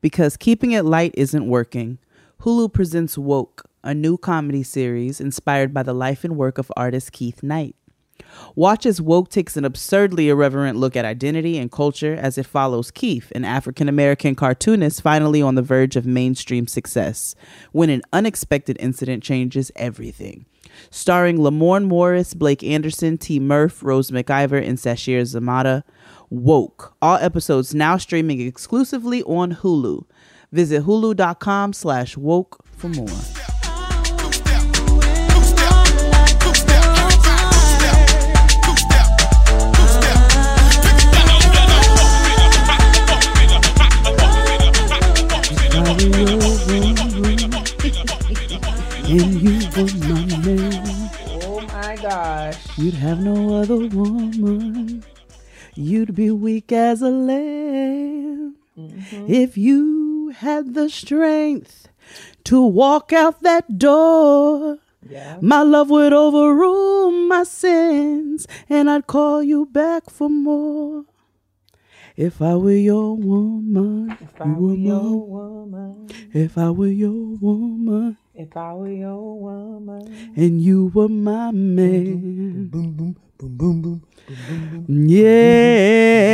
Because keeping it light isn't working, Hulu presents Woke, a new comedy series inspired by the life and work of artist Keith Knight. Watch as Woke takes an absurdly irreverent look at identity and culture as it follows Keith, an African American cartoonist finally on the verge of mainstream success, when an unexpected incident changes everything. Starring Lamorne Morris, Blake Anderson, T. Murph, Rose McIver, and Sasheer Zamata. Woke. All episodes now streaming exclusively on Hulu. Visit hulu.com slash woke for more. And you were my man. Oh my gosh. You'd have no other woman. You'd be weak as a lamb mm-hmm. if you had the strength to walk out that door. Yeah. My love would overrule my sins, and I'd call you back for more. If I were your woman, If I were were your woman, If I were your woman, if I were your woman, and you were my mm-hmm. man. boom boom boom boom boom. Yeah.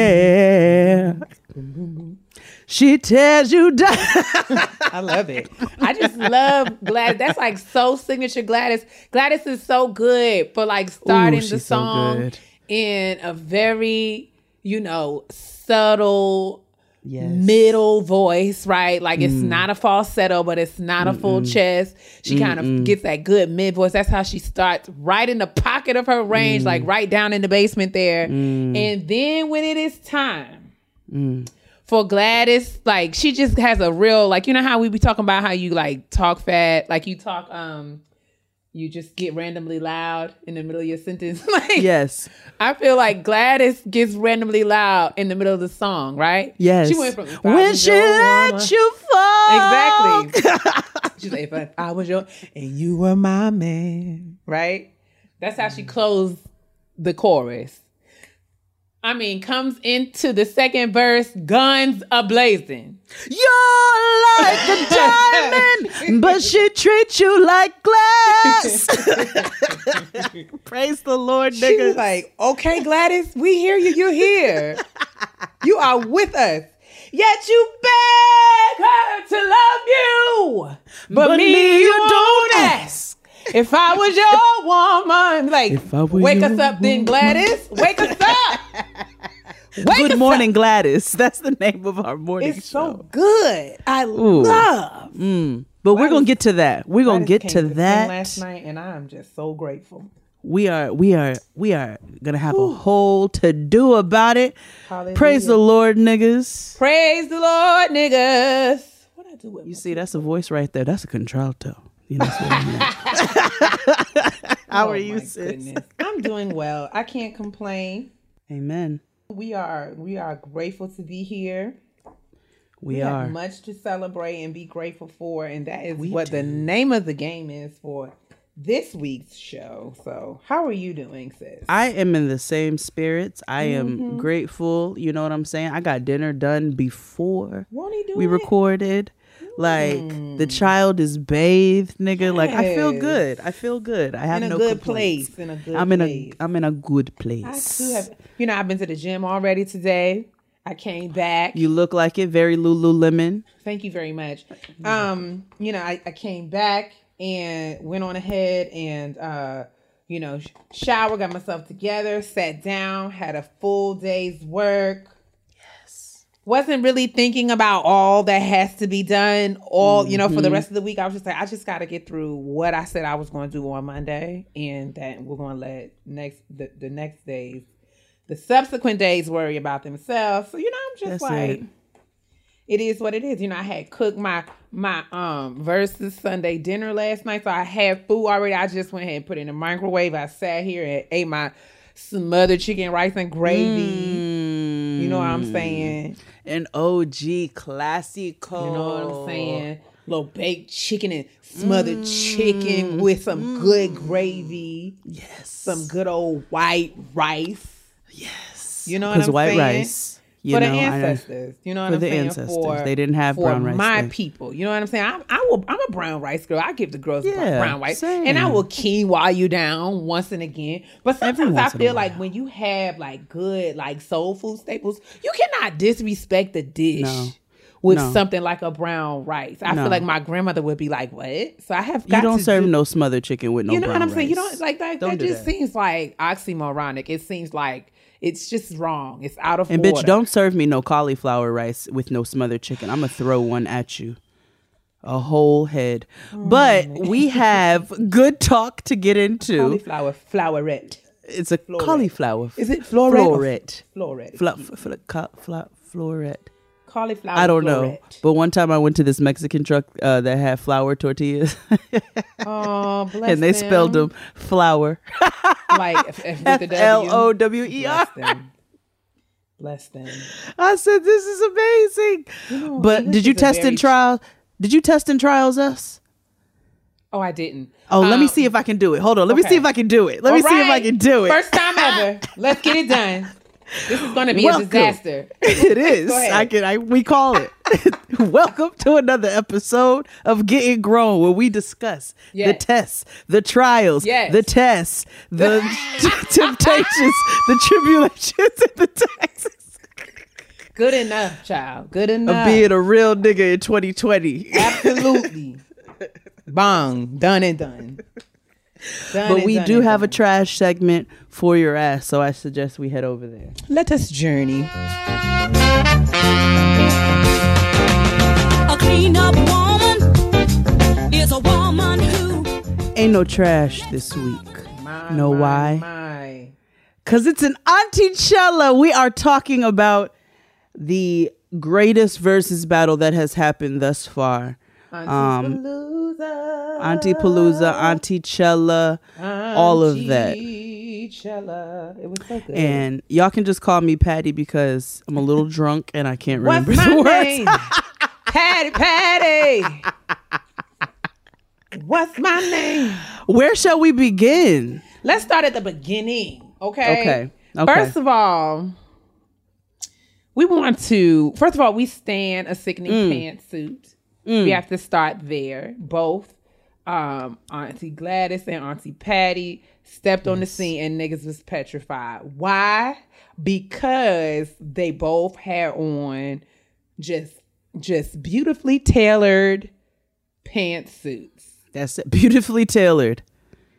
She tears you down. I love it. I just love Gladys. That's like so signature Gladys. Gladys is so good for like starting the she's so song in a very, you know, subtle Yes. middle voice, right? Like it's mm. not a falsetto, but it's not a full chest. She kind of gets that good mid voice. That's how she starts right in the pocket of her range, like mm. right down in the basement there. Mm. And then when it is time for Gladys, like she just has a real like you know how we be talking about how you like talk fat, like you talk um you just get randomly loud in the middle of your sentence. like Yes. I feel like Gladys gets randomly loud in the middle of the song, right? Yes. She went from when she let woman- you fall. Exactly. She's like, if I, if I was your and you were my man, right? That's how she closed the chorus. I mean, comes into the second verse, guns ablazing. You're like a diamond, but she treats you like glass. Praise the Lord, She nigga. was like, okay, Gladys, we hear you. You're here. you are with us. Yet you beg her to love you. But, But me, you don't ask. If I was your woman, like, If I were wake us up then, Gladys. Wake us up. Wake Good us morning, up. Gladys. That's the name of our morning It's show. so good. I Ooh. love. Mm. but we're gonna get to that. We're gonna Gladys get to that. last night, and I'm just so grateful. we are we are we are gonna have a whole to do about it. Hallelujah. Praise the Lord, niggas. Praise the Lord, niggas. What I do with You see, that's a voice right there. That's a contralto. You know what I mean? How Oh are you, my sis? goodness. I'm doing well. I can't complain. Amen. We are we are grateful to be here. We, We are. have much to celebrate and be grateful for, and that is We what the name of the game is for this week's show. So, how are you doing, sis? I am in the same spirits. I am Mm-hmm. grateful. You know what I'm saying? I got dinner done before Won't he do we it? recorded. Like the child is bathed, nigga. Like I feel good. I feel good. I have in a no good complaints. place. In a good I'm in place. a I'm in a good place. I too have. You know, I've been to the gym already today. I came back. You look like it. Very Lululemon. Thank you very much. Um, you know, I, I came back and went on ahead and uh, you know, sh- shower, got myself together, sat down, had a full day's work. Wasn't really thinking about all that has to be done. All you know, for the rest of the week, I was just like, I just got to get through what I said I was going to do on Monday, and that we're going to let next the, the next days, the subsequent days, worry about themselves. So you know, I'm just That's like. it. it is what it is. You know, I had cooked my my um versus Sunday dinner last night, so I had food already. I just went ahead and put it in the microwave. I sat here and ate my smothered chicken, rice, and gravy. You know what I'm saying? An OG classico. You know what I'm saying? Little baked chicken and smothered chicken mm-hmm. with some good mm-hmm. gravy. Yes. Some good old white rice. yes. You know what I'm white saying? rice. You for know, the I- ancestors. you know what I'm the saying? ancestors. For, They didn't have brown rice my then. people. You know what I'm saying? I, I will. I'm a brown rice girl. I give the girls Yeah, brown rice, same. and I will quinoa you down once and again. But sometimes I once in a feel like when you have like good like soul food staples, you cannot disrespect the dish. No. With No. something like a brown rice, I No. feel like my grandmother would be like, "What?" So I have you don't to serve do- no smothered chicken with no you know what I'm saying? You don't like that. Don't that do just that. seems like oxymoronic. It seems like it's just wrong. It's out of And order. bitch, don't serve me no cauliflower rice with no smothered chicken. I'm gonna throw one at you. A whole head. But we have good talk to get into. cauliflower flowerette. It's a cauliflower. Is it floret or Floret. Floret. Fla- fla- ca- fla- floret. Cauliflower. I don't know. floret. But one time I went to this Mexican truck uh, that had flour tortillas, Oh, bless and they spelled them flour. like if, if with the W. L O W E R. Bless them. I said, "This is amazing." know, but did you test very- in trial? Did you test in trials us? Oh, I didn't. Oh, let me Um, see if I can do it. Hold on. Let me see if I can do it. Let me all see if I can do it. First time ever. Let's get it done. This is going to be Welcome. a disaster. it is. I can. I we call it. Welcome to another episode of Getting Grown, where we discuss the tests, the trials, Yes. the tests, the temptations, the tribulations, and the taxes Good enough, child. Good enough. of being a real nigga in 2020. Absolutely. Bong. Done and done. Done But we do and have a trash segment for your ass, so I suggest we head over there. Let us journey. A clean up woman is a woman who Ain't no trash this week. My, Know my, why? My. Because it's an Anticella. We are talking about the greatest versus battle that has happened thus far. Um, Palooza. Antipalooza, Anticella, all of that. It was so good. And y'all can just call me Patty because I'm a little drunk and I can't What's remember my the words. name? Patty, Patty. What's my name? Where shall we begin? Let's start at the beginning, okay? Okay, okay. First of all, we want to. First of all, we stand a sickening Mm. pantsuit. We have to start there. Both um, Auntie Gladys and Auntie Patty stepped on the scene, and niggas was petrified. Why? Because they both had on just just beautifully tailored pantsuits. That's it. Beautifully tailored.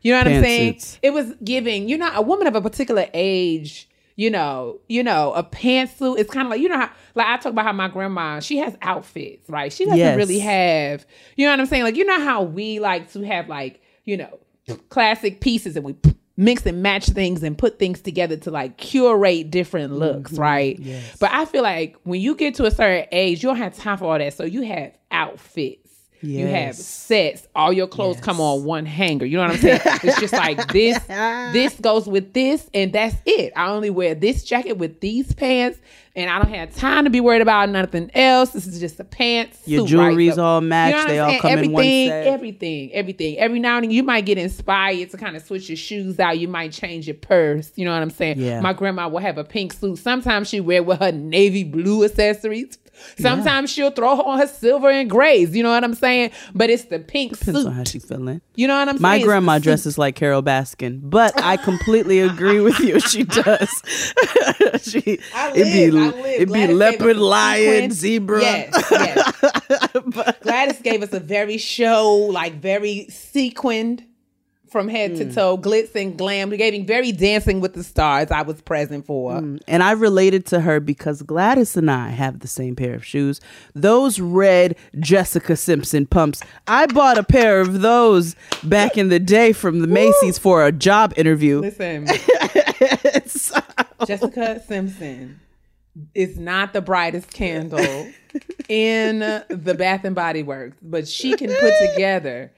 You know what I'm saying? It was giving, you know, a woman of a particular age, you know, you know, a pantsuit. It's kind of like, you know how, like I talk about how my grandma, she has outfits, right? She doesn't Yes. really have, you know what I'm saying? Like, you know how we like to have like, you know, classic pieces and we mix and match things and put things together to like curate different looks, Mm-hmm. right? But I feel like when you get to a certain age, you don't have time for all that. So you have outfits. You have sets. All your clothes come on one hanger. You know what I'm saying? it's just like this. This goes with this, and that's it. I only wear this jacket with these pants, and I don't have time to be worried about nothing else. This is just a pants. Your suit, right? jewelry's all matched. what I'm They all come in one everything, set. Everything, everything. Every now and then, you might get inspired to kind of switch your shoes out. You might change your purse. You know what I'm saying? Yeah. My grandma will have a pink suit. Sometimes she wear with her navy blue accessories. Sometimes she'll throw on her silver and grays. You know what I'm saying? But it's the pink Depends suit. on how she's feeling. You know what I'm My saying? My grandma the suit. dresses like Carole Baskin, but I completely agree with you. She does. she, I it'd be, I live. it'd be leopard, lion, zebra. Yes, yes. Gladys gave us a very show, like very sequined from head Hmm. to toe, glitz and glam. We gave him very dancing with the stars. I was present for. And I related to her because Gladys and I have the same pair of shoes. Those red Jessica Simpson pumps. I bought a pair of those back in the day from the Macy's for a job interview. Listen, Jessica Simpson. is not the brightest candle in the Bath and Body Works, but she can put together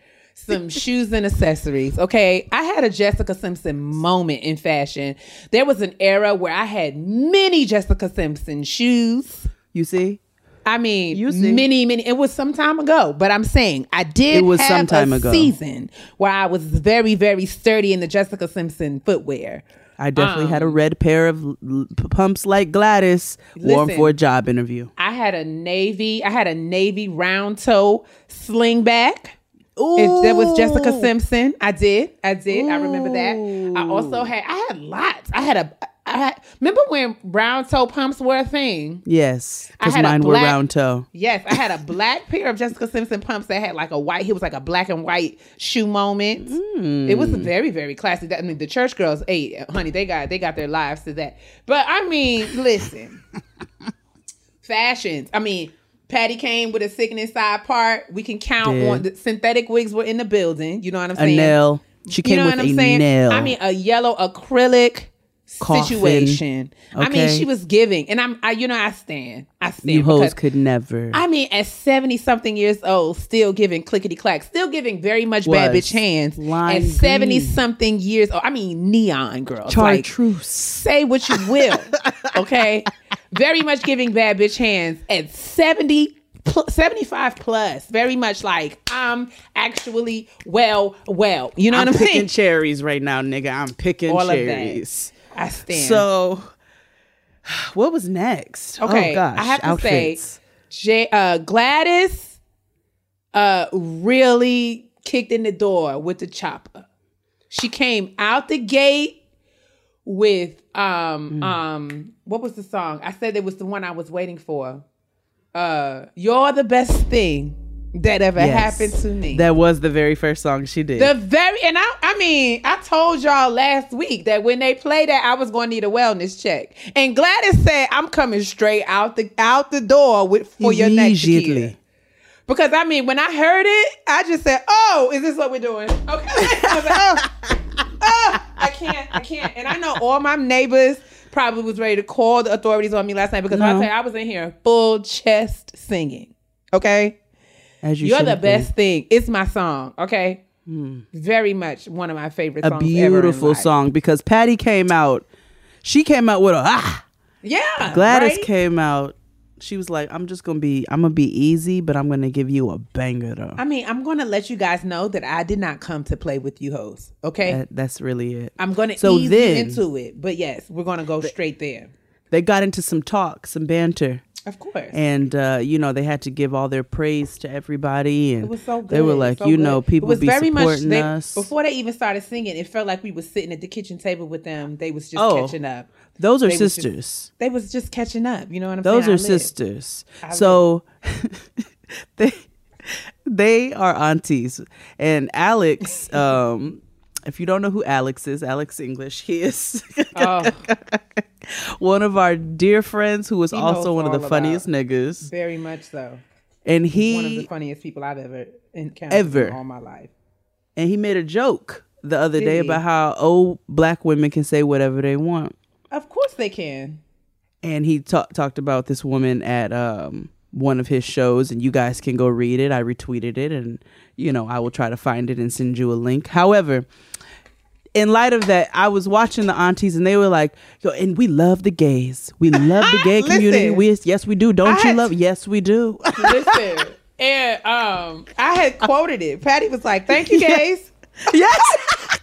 some shoes and accessories. Okay. I had a Jessica Simpson moment in fashion. There was an era where I had many Jessica Simpson shoes. You see? I mean, You see. many, many. It was some time ago, but I'm saying I did. It was have some time a ago. Season where I was very, very sturdy in the Jessica Simpson footwear. I definitely had a Um, red pair of l- l- p- pumps like Gladys worn Listen. for a job interview. I had a navy. I had a navy round toe slingback. It, that was Jessica Simpson. I did. I did. I remember that. I also had. I had lots. I had a. I had. Remember when round toe pumps were a thing? Yes, because mine were round toe. Yes, I had a black pair of Jessica Simpson pumps that had like a white. It was like a black and white shoe moment. It was mm. very, very classy. I mean, the church girls ate, honey. They got they got their lives to that. But I mean, listen, fashions. I mean, Patty came with a sickening side part. We can count Did. on the synthetic wigs were in the building. You know what I'm saying? A nail. She came you know with what I'm a saying? nail. I mean, a yellow acrylic Coffin. situation. I mean, she was giving, and I'm, I, you know, I stand. I stand. you hoes could never. I mean, at 70 something years old, still giving clickety clack, still giving very much bad bitch hands. Lime at 70 something years old, I mean, neon girls. Like, Chartreuse. say what you will, okay? very much giving bad bitch hands at 70. pl- 75 plus very much like i'm actually well well you know I'm what i'm picking saying cherries right now, nigga. I'm picking All of that. cherries. I stand So, what was next? Okay, oh gosh, I have to outfits. say, J- uh, Gladys uh, really kicked in the door with the chopper. She came out the gate with um Hmm. um what was the song? I said it was the one I was waiting for. Uh, you're the best thing that ever Yes. happened to me. That was the very first song she did. The very and I I mean, I told y'all last week that when they play that I was going to need a wellness check. And Gladys said I'm coming straight out the out the door with for your next Immediately. year. Because I mean, when I heard it, I just said, "Oh, is this what we're doing?" Okay, I was like, "Oh, oh, I can't, I can't." And I know all my neighbors probably was ready to call the authorities on me last night because I No. tell you, I was in here full chest singing. Okay, As you you're the best thing. It's my song. Okay. Very much one of my favorite A songs. ever in beautiful song because Patty came out. She came out with a ah. Yeah. Gladys right? came out. She was like, "I'm just gonna be. I'm gonna be easy, but I'm gonna give you a banger though." I mean, I'm going to let you guys know that I did not come to play with you hoes. Okay. That- that's really it. I'm going to So ease then- you into it. But yes, we're going to go straight there. They got into some talk, some banter. Of course. and uh, you know they had to give all their praise to everybody, and It was so good. they were like, so you good. know, It people was be very much supporting they- us. Before they even started singing, it felt like we was sitting at the kitchen table with them. They was just Oh, catching up. Those are they was just- sisters. They was just catching up. You know what I'm Those saying? Those are sisters. So they they are aunties, and Alex. um if you don't know who Alex is, Alex English, he is Oh, one of our dear friends who is He also one of the funniest niggas. very much so. And he One of the funniest people I've ever encountered Ever. in all my life. and he made a joke the other Did day he? about how old black women can say whatever they want. Of course they can. and he ta- talked about this woman at um, one of his shows and you guys can go read it. I retweeted it and you know i will try to find it and send you a link. However in light of that i was watching the aunties and they were like Yo, and we love the gays. We love the gay community. We yes we do. Don't I you had- love yes we do. Listen, and um, I had quoted it. Patty was like, "Thank you, gays." yes.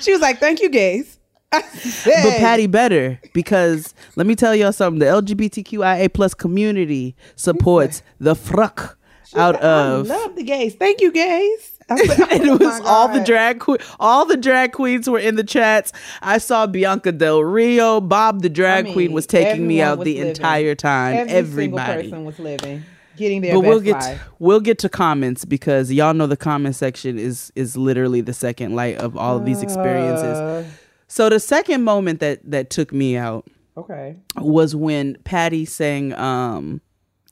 She was like, "Thank you, gays." Said, but patty better because let me tell y'all something the lgbtqia plus community supports the fruck out I of love the gays. Thank you, gays. I "Oh it was all the drag que- all the drag queens were in the chats. I saw Bianca Del Rio, Bob the drag I mean, queen was taking me out the living. entire time. Every Everybody. single person was living, getting their But best we'll get life. we'll get to comments because y'all know the comment section is is literally the second light of all of these experiences. Uh, So the second moment that that took me out okay. was when Patty sang um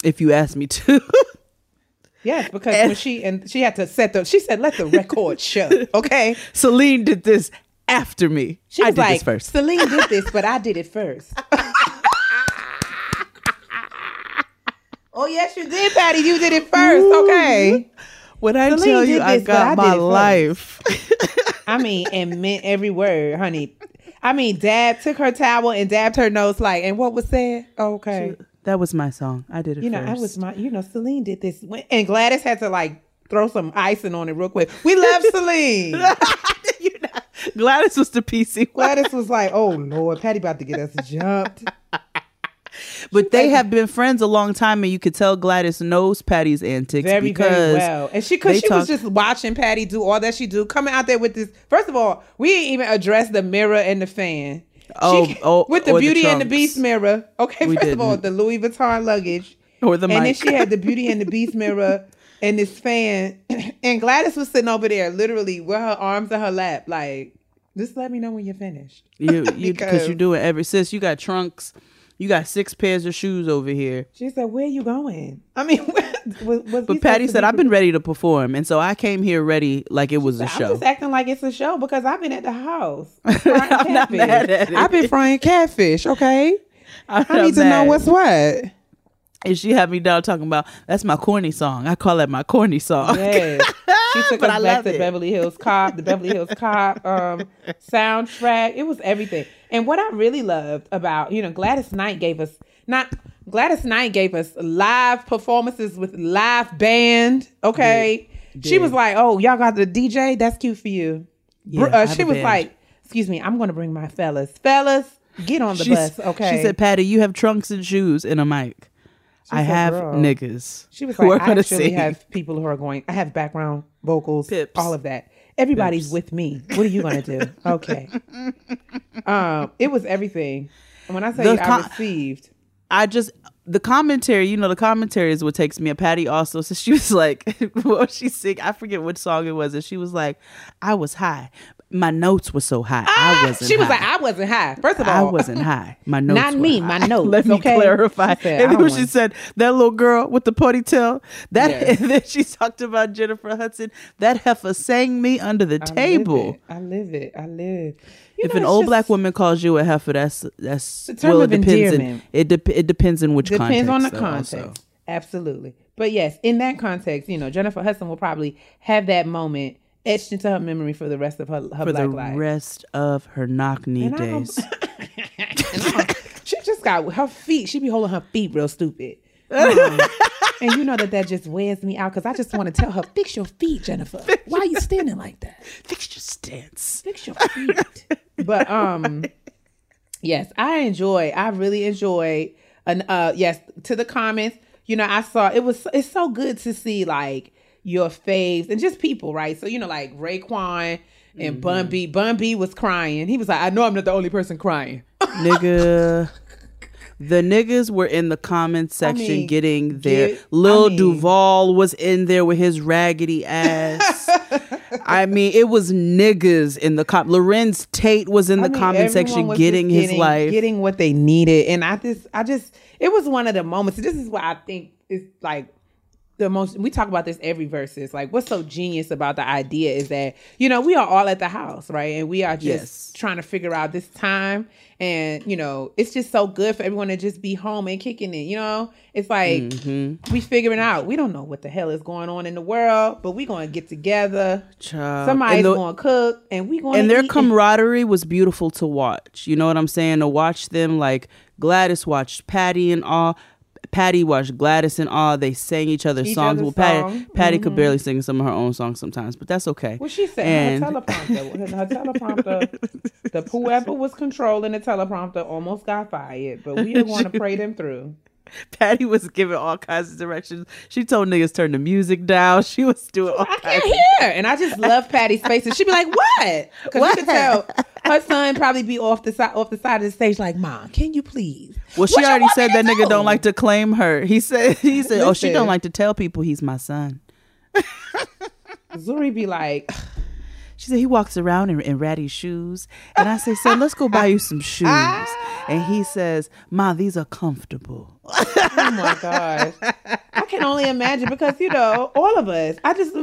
if you ask me to Yes, because when she and she had to set the, she said, "Let the record show." Okay. Celine did this after me. She I did like, this first. Celine did this, but I did it first. Oh yes, you did, Patty. You did it first. Okay. When I Celine tell you did I got I my life. I mean, and meant every word, honey. I mean, Dad took her towel and dabbed her nose like, and what was said? Okay. that was my song. I did it You know, first. I was my, you know, Celine did this, and Gladys had to like throw some icing on it real quick. We love Celine. Gladys was the PC. Gladys was like, "Oh Lord, Patty about to get us jumped." But they have been friends a long time, and you could tell Gladys knows Patty's antics Very, because very well. And she, cause they she was just watching Patty do all that she do, coming out there with this. First of all, we didn't even address the mirror and the fan. Oh, She- oh, with the or the Beauty and the. Beast mirror. Okay, We first of all, the Louis Vuitton luggage. Or the and then she had the Beauty and the Beast mirror and this fan. And Gladys was sitting over there, literally with her arms in her lap, like, just let me know when you're finished. you you because Because- you're doing every sis. You got trunks. You got six pairs of shoes over here. She said, "Where are you going?" I mean, was, was But Patty said, "I've been ready to perform, and so I came here ready like it was a I'm show." just acting like it's a show because I've been at the house. I'm not mad at it. I've been frying catfish. Okay, I'm I need to know what's what. And she had me down talking about that's my corny song. I call that my corny song. Yes. She took But us I back to it. Beverly Hills Cop, the Beverly Hills Cop um, soundtrack. It was everything. And what I really loved about, you know, Gladys Knight gave us not Gladys Knight gave us live performances with live band. Okay. She Did. was like, "Oh, y'all got the DJ? That's cute for you." Yeah, uh, she was band. like, "Excuse me, I'm going to bring my fellas. Fellas, get on the She's- bus." Okay. She said, "Patty, you have trunks and shoes and a mic. I said, have "Girl." niggas She was who like, I actually sing." have people who are going. I have background vocals, Pips. all of that. Everybody's Pips. with me. What are you gonna do? Okay. um, it was everything. And when I say The I received, I just the commentary, you know, the commentary is what takes me. A Patty also, so she was like, what was she sing? I forget which song it was, and she was like, I was high. My notes were so high. I wasn't. Ah, she was high. like, I wasn't high. First of all, I wasn't high. My notes Not me, high. my notes, Let me okay? clarify. She said, and then she said that little girl with the ponytail. That Yeah. and then she talked about Jennifer Hudson. That heifer sang me under the I live table. it. I live it. I live. You If know, an old just- black woman calls you a heifer, that's that's well, it depends. In, it dep it depends in which depends context. on the though, context. also. Absolutely. But yes, in that context, you know, Jennifer Hudson will probably have that moment etched into her memory for the rest of her, her for black the life. rest of her knock knee And I don't- days. And I don't- she just got her feet. She be holding her feet real stupid. Um, and you know that that just wears me out because I just want to tell her, fix your feet, Jennifer. Why are you standing like that? Fix your stance. Fix your feet. but um, yes, I enjoy. I really enjoy. And uh, yes, to the comments. You know, I saw it was. It's so good to see like your faves and just people, right? So you know, like Raekwon and Bun B. Bun B was crying. He was like, "I know I'm not the only person crying." Nigga. The niggas were in the comments section mean, getting their get- Lil I mean- Duval was in there with his raggedy ass. I mean, it was niggas in the com. Larenz Tate was in the I mean, comment section was getting his life. getting what they needed, and I just, I just, it was one of the moments. This is why I think it's like the most. We talk about this every verses. Like, what's so genius about the idea is that you know we are all at the house, right, and we are just Yes. trying to figure out this time, and you know it's just so good for everyone to just be home and kicking it. You know, it's like Mm-hmm. we figuring out. We don't know what the hell is going on in the world, but we gonna get together. Child. Somebody's the- gonna cook, and we gonna and their camaraderie was beautiful to watch. You know what I'm saying? To watch them like Gladys watched Patty and all. Patty watched Gladys and all. They sang each other's Each songs. other's well, Patty, song. Mm-hmm. Could barely sing some of her own songs sometimes, but that's okay. Well, she said And- her teleprompter. Her, teleprompter. the whoever was controlling the teleprompter almost got fired, but we are going to pray them through. Patty was giving all kinds of directions. She told niggas turn the music down. She was doing all I can't hear, and I just love Patty's face. And she'd be like, "What?" Because you could tell her son probably be off the side off the side of the stage, like, "Mom, can you please?" Well, she already said that nigga do? don't like to claim her. He said he said, "Oh, she don't like to tell people he's my son." Zuri be like, She said he walks around in, in ratty shoes, and I say, "Son, let's go buy you some shoes." And he says, "Ma, these are comfortable." "Oh my gosh, I can only imagine because you know all of us. I just."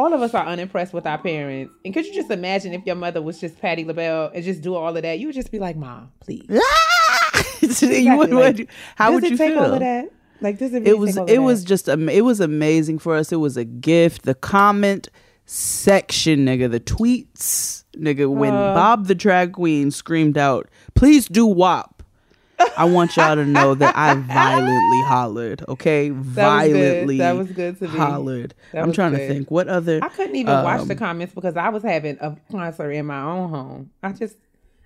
All of us are unimpressed with our parents. And could you just imagine if your mother was just Patty LaBelle and just do all of that? You would just be like, Mom, please. you would, Exactly, would- like, how would you take feel? all of that? Like this. it was it was just am- it was amazing for us. It was a gift. The comment section, nigga, the tweets, nigga, when Uh. Bob the drag queen screamed out, "Please do WAP." I want y'all to know that I violently hollered. Okay, was good. violently. That was good to me. Hollered. That I'm trying to think what other. I couldn't even watch the um, comments because I was having a concert in my own home. I just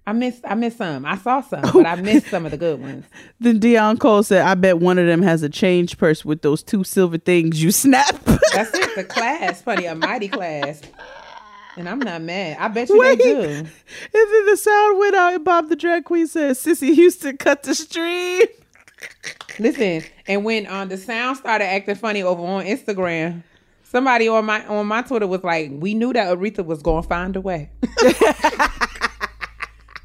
I missed I missed some. I saw some, but I missed some of the good ones. Then Dion Cole said, "I bet one of them has a change purse with those two silver things you snap." That's it. The class, funny, a mighty class. And I'm not mad. I bet you Wait. they do. And then the sound went out, and Bob the drag queen said, "Cissy Houston cut the stream." Listen, and when um, the sound started acting funny over on Instagram, somebody on my on my Twitter was like, "We knew that Aretha was going to find a way.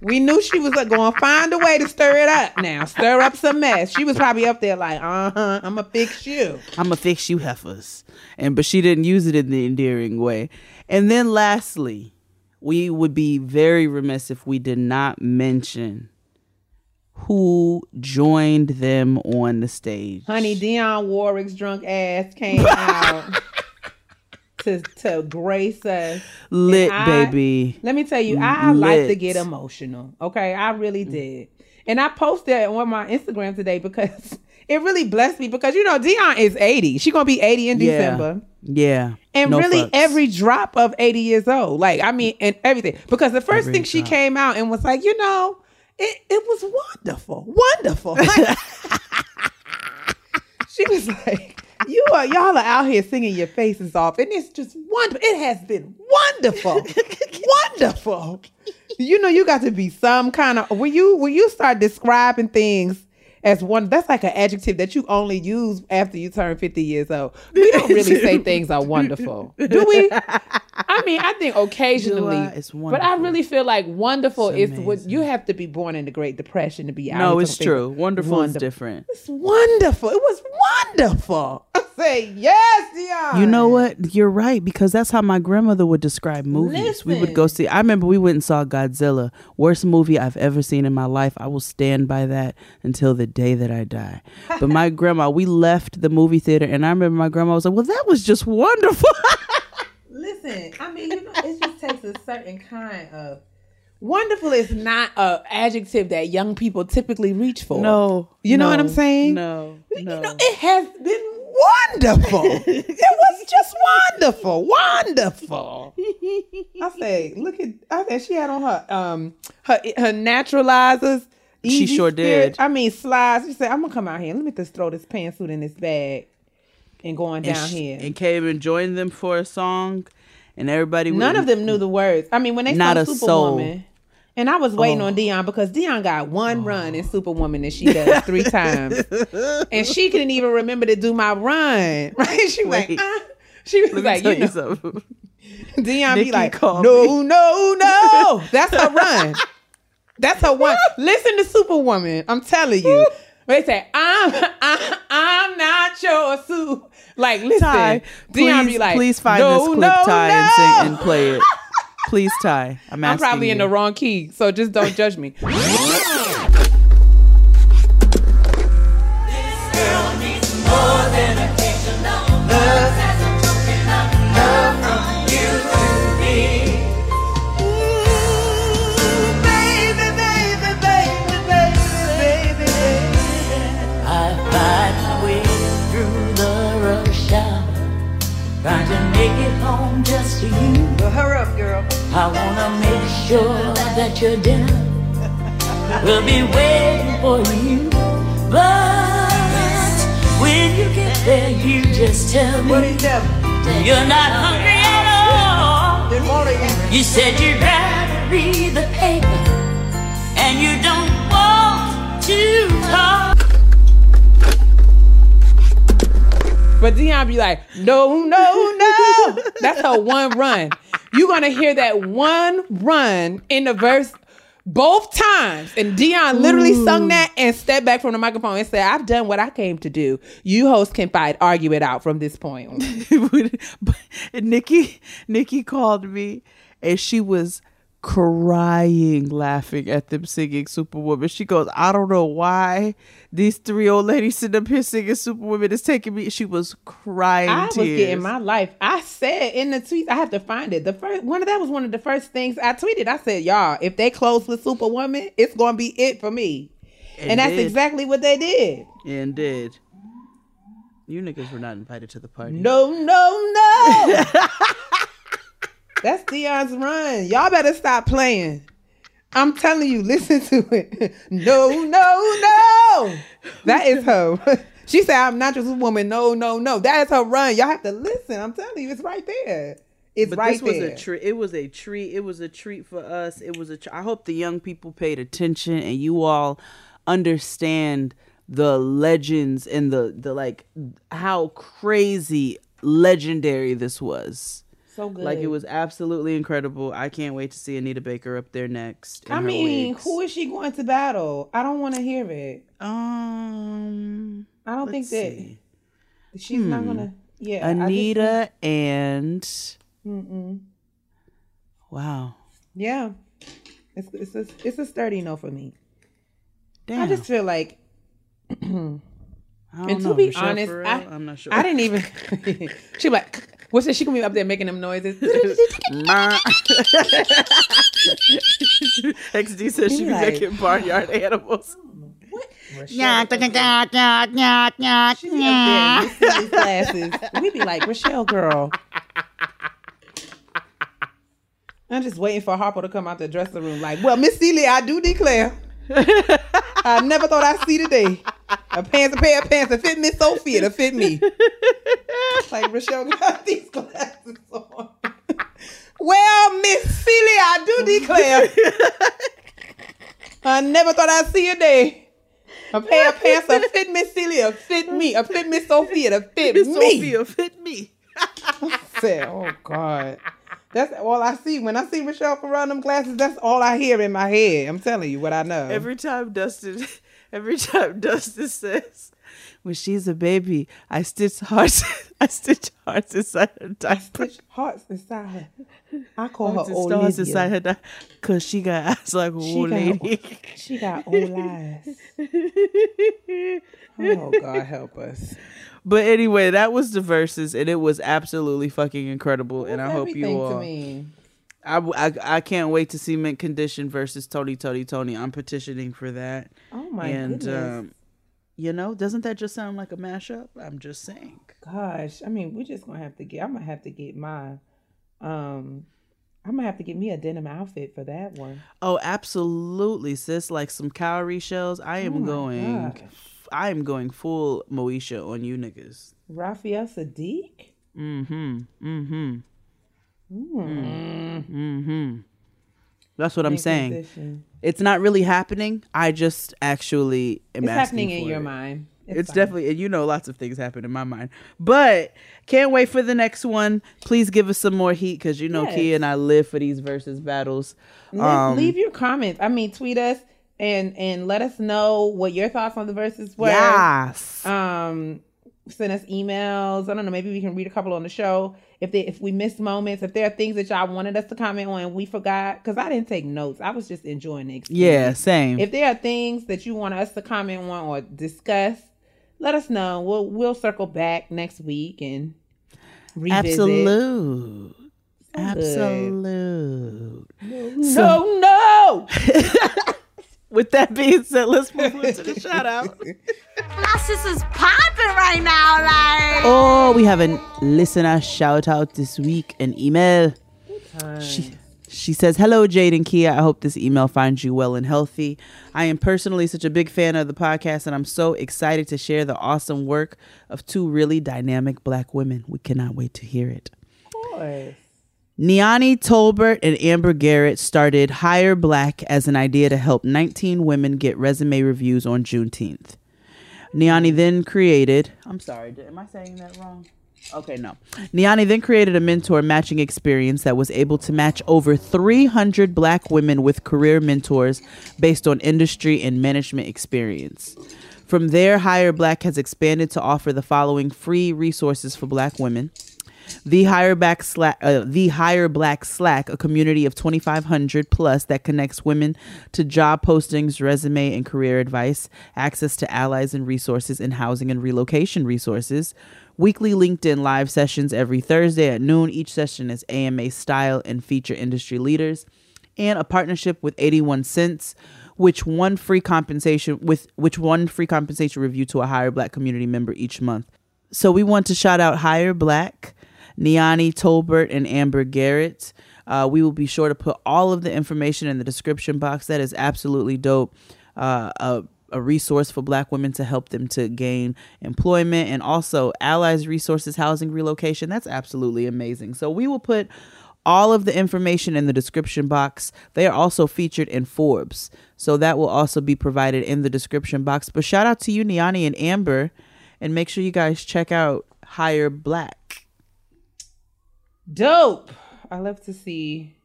we knew she was going to find a way to stir it up. Now, stir up some mess. She was probably up there like, uh huh, I'm gonna fix you. I'ma fix you heifers. And but she didn't use it in the endearing way. And then lastly, we would be very remiss if we did not mention who joined them on the stage. Honey, Dionne Warwick's drunk ass came out to to grace us. Lit I- baby. Let me tell you, I like to get emotional. Okay, I really did, and I posted it on my Instagram today because it really blessed me. Because you know, Dionne is eighty. She gonna be eighty in Yeah. December, Yeah. and No really fucks. every drop of eighty years old. Like I mean, and everything. Because the first Every thing she drop. came out and was like, you know, it it was wonderful, wonderful. Like, she was like, "You are y'all are out here singing your faces off, and it's just wonderful. It has been wonderful, wonderful. You know, you got to be some kind of when you when you start describing things." As one, that's like an adjective that you only use after you turn 50 years old. We don't really say things are wonderful, do we? I mean, I think occasionally, July is but I really feel like wonderful It's is what you have to be born in the Great Depression to be out. No, it's true. Wonderful, is different. It's wonderful. It was wonderful. I say yes, Dionne. You know what? You're right because that's how my grandmother would describe movies. We would go see. I remember we went and saw Godzilla, worst movie I've ever seen in my life. I will stand by that until the day that I die. But my grandma, we left the movie theater, and I remember my grandma was like, "Well, that was just wonderful." Listen, I mean, you know, it just takes a certain kind of wonderful. Is not a adjective that young people typically reach for. no, You know what I'm saying? No, You no. know, it has been wonderful. it was just wonderful, wonderful. I say, look at. I said she had on her um her her naturalizers. She sure Spirit. did. I mean, slides. She said, "I'm gonna come out here. Let me just throw this pantsuit in this bag and going and down sh- here." and came and joined them for a song, and everybody. None of them knew the words. I mean, when they Not a soul. Superwoman, and I was waiting Oh. on Dionne because Dionne got one run in Superwoman and she does three times, and she couldn't even remember to do my run. Right? She was like, ah. she was Let like, you you know, something. Dionne be like, no, me. no, no. That's her run. That's her one. Listen to Superwoman. I'm telling you. They say, I'm, I'm, I'm not your suit. Like, listen, Ty, Dionne please, be like, please find no, this clip, no, Ty, no. and sing and play it. Please, Ty. I'm I'm probably in the wrong key, so just don't judge me. To you. Well, hurry up, girl. I wanna make sure that your dinner will be waiting for you. But when you get there, you just tell What me is that? you're not hungry at all. Didn't want to. You said you'd rather read the paper, and you don't want to talk. But Dionne be like, no, no, no. That's her one run. You're gonna hear that one run in the verse both times. And Dionne literally sung that and stepped back from the microphone and said, I've done what I came to do. You hosts can fight, argue it out from this point on. But Nikki, Nikki called me, and she was crying laughing at them singing Superwoman. She goes, I don't know why these three old ladies sitting up here singing Superwoman is taking me. She was crying. I was getting my life. I said in the tweets, I have to find it. The first one of that was one of the first things I tweeted. I said, "Y'all, if they close with Superwoman, it's gonna be it for me." And, And that's did. exactly what they did. and did. You niggas were not invited to the party. No, no, no. that's Dionne's run. Y'all better stop playing. I'm telling you, listen to it. No, no, no. That is her. She said, I'm not just a woman. No, no, no. That is her run. Y'all have to listen. I'm telling you, it's right there. It's But right this was there. a treat. It was a treat. It was a treat for us. It was a. Tr- I hope the young people paid attention and you all understand the legends and the the like how crazy legendary this was. So good. Like it was absolutely incredible. I can't wait to see Anita Baker up there next. I mean, wigs. who is she going to battle? I don't want to hear it. Um, I don't think see. that she's not gonna. Yeah, Anita and Mm-mm. wow, Yeah, it's it's a, it's a sturdy no for me. damn. I just feel like, I don't and to know. be Michelle honest? I, I'm not sure. I didn't even. she like, what's that? She gonna be up there making them noises. XD says she be Like- making barnyard animals. Yeah, she be up there in Miss glasses. We be like, Rachelle, girl. I'm just waiting for Harpo to come out the dressing room. Like, well, Miss Celie, I do declare, I never thought I'd see the day. A pants, a pair of pants that fit Miss Sofia to fit me. Like Rachelle got these glasses on. well, Miss Celie, I do declare, I never thought I'd see a day. A pair of pants that fit Miss Celie, fit me. A fit Miss Sofia to fit Miss me. Sofia fit me. I Said, oh God. That's all I see. When I see Rachelle Ferrell in them glasses, that's all I hear in my head. I'm telling you what I know. Every time Dustin, every time Dustin says, "When she's a baby, I stitch hearts, I stitch hearts inside her diaper." Stitch hearts inside her. I call Hearts her old stars lady. inside her diaper, cause she got eyes like a old lady. She got old eyes. oh God, help us. But anyway, that was the verses, and it was absolutely fucking incredible. and I hope you all. To me. I, I, I can't wait to see Mint Condition versus Tony Tony Tony. I'm petitioning for that. Oh my and goodness. um, you know, doesn't that just sound like a mashup? I'm just saying. Gosh, I mean, we're just gonna have to get. I'm gonna have to get my. Um, I'm gonna have to get me a denim outfit for that one. Oh, absolutely, sis. Like some cowrie shells. I am Oh going. gosh. I am going full Moesha on you niggas. Raphael Saadiq. Mm-hmm. Mm-hmm. Mm. Mm-hmm. That's what I'm saying. It's not really happening. I just actually am It's happening in your it. mind. It's fine. definitely, and you know, lots of things happen in my mind. But can't wait for the next one. Please give us some more heat because you know, Yes. Keia and I live for these versus battles. Um, leave your comments. I mean, tweet us and and let us know what your thoughts on the verses were. yes. Um, send us emails. I don't know. Maybe we can read a couple on the show. If they if we missed moments, if there are things that y'all wanted us to comment on and we forgot, because I didn't take notes. I was just enjoying the experience. yeah, same. If there are things that you want us to comment on or discuss, let us know. We'll we'll circle back next week and revisit. Absolute. good. Absolute. No, no. With that being said, let's move on to the shout out. My sister's popping right now, like. Oh, we have a listener shout out this week, an email. She, she says, Hello, Jade and Keia. I hope this email finds you well and healthy. I am personally such a big fan of the podcast, and I'm so excited to share the awesome work of two really dynamic black women. We cannot wait to hear it. Boy. Niani Tolbert and Amber Garrett started Hire Black as an idea to help 19 women get resume reviews on Juneteenth. Niani then created, I'm sorry, am I saying that wrong? Okay, no. Niani then created a mentor matching experience that was able to match over 300 black women with career mentors based on industry and management experience. From there, Hire Black has expanded to offer the following free resources for black women The Hire Black Slack, uh, the Black Slack, a community of 2,500 plus that connects women to job postings, resume and career advice, access to allies and resources, and housing and relocation resources. Weekly LinkedIn live sessions every Thursday at noon. Each session is AMA style and feature industry leaders, and a partnership with 81 Cents, which one free compensation with which one free compensation review to a Hire Black community member each month. So we want to shout out Hire Black. Niani Tolbert and Amber Garrett. Uh, we will be sure to put all of the information in the description box. That is absolutely dope. Uh, a, a resource for Black women to help them to gain employment and also allies, resources, housing, relocation. That's absolutely amazing. So we will put all of the information in the description box. They are also featured in Forbes. So that will also be provided in the description box. But shout out to you, Niani and Amber, and make sure you guys check out Hire Black. Dope. I love to see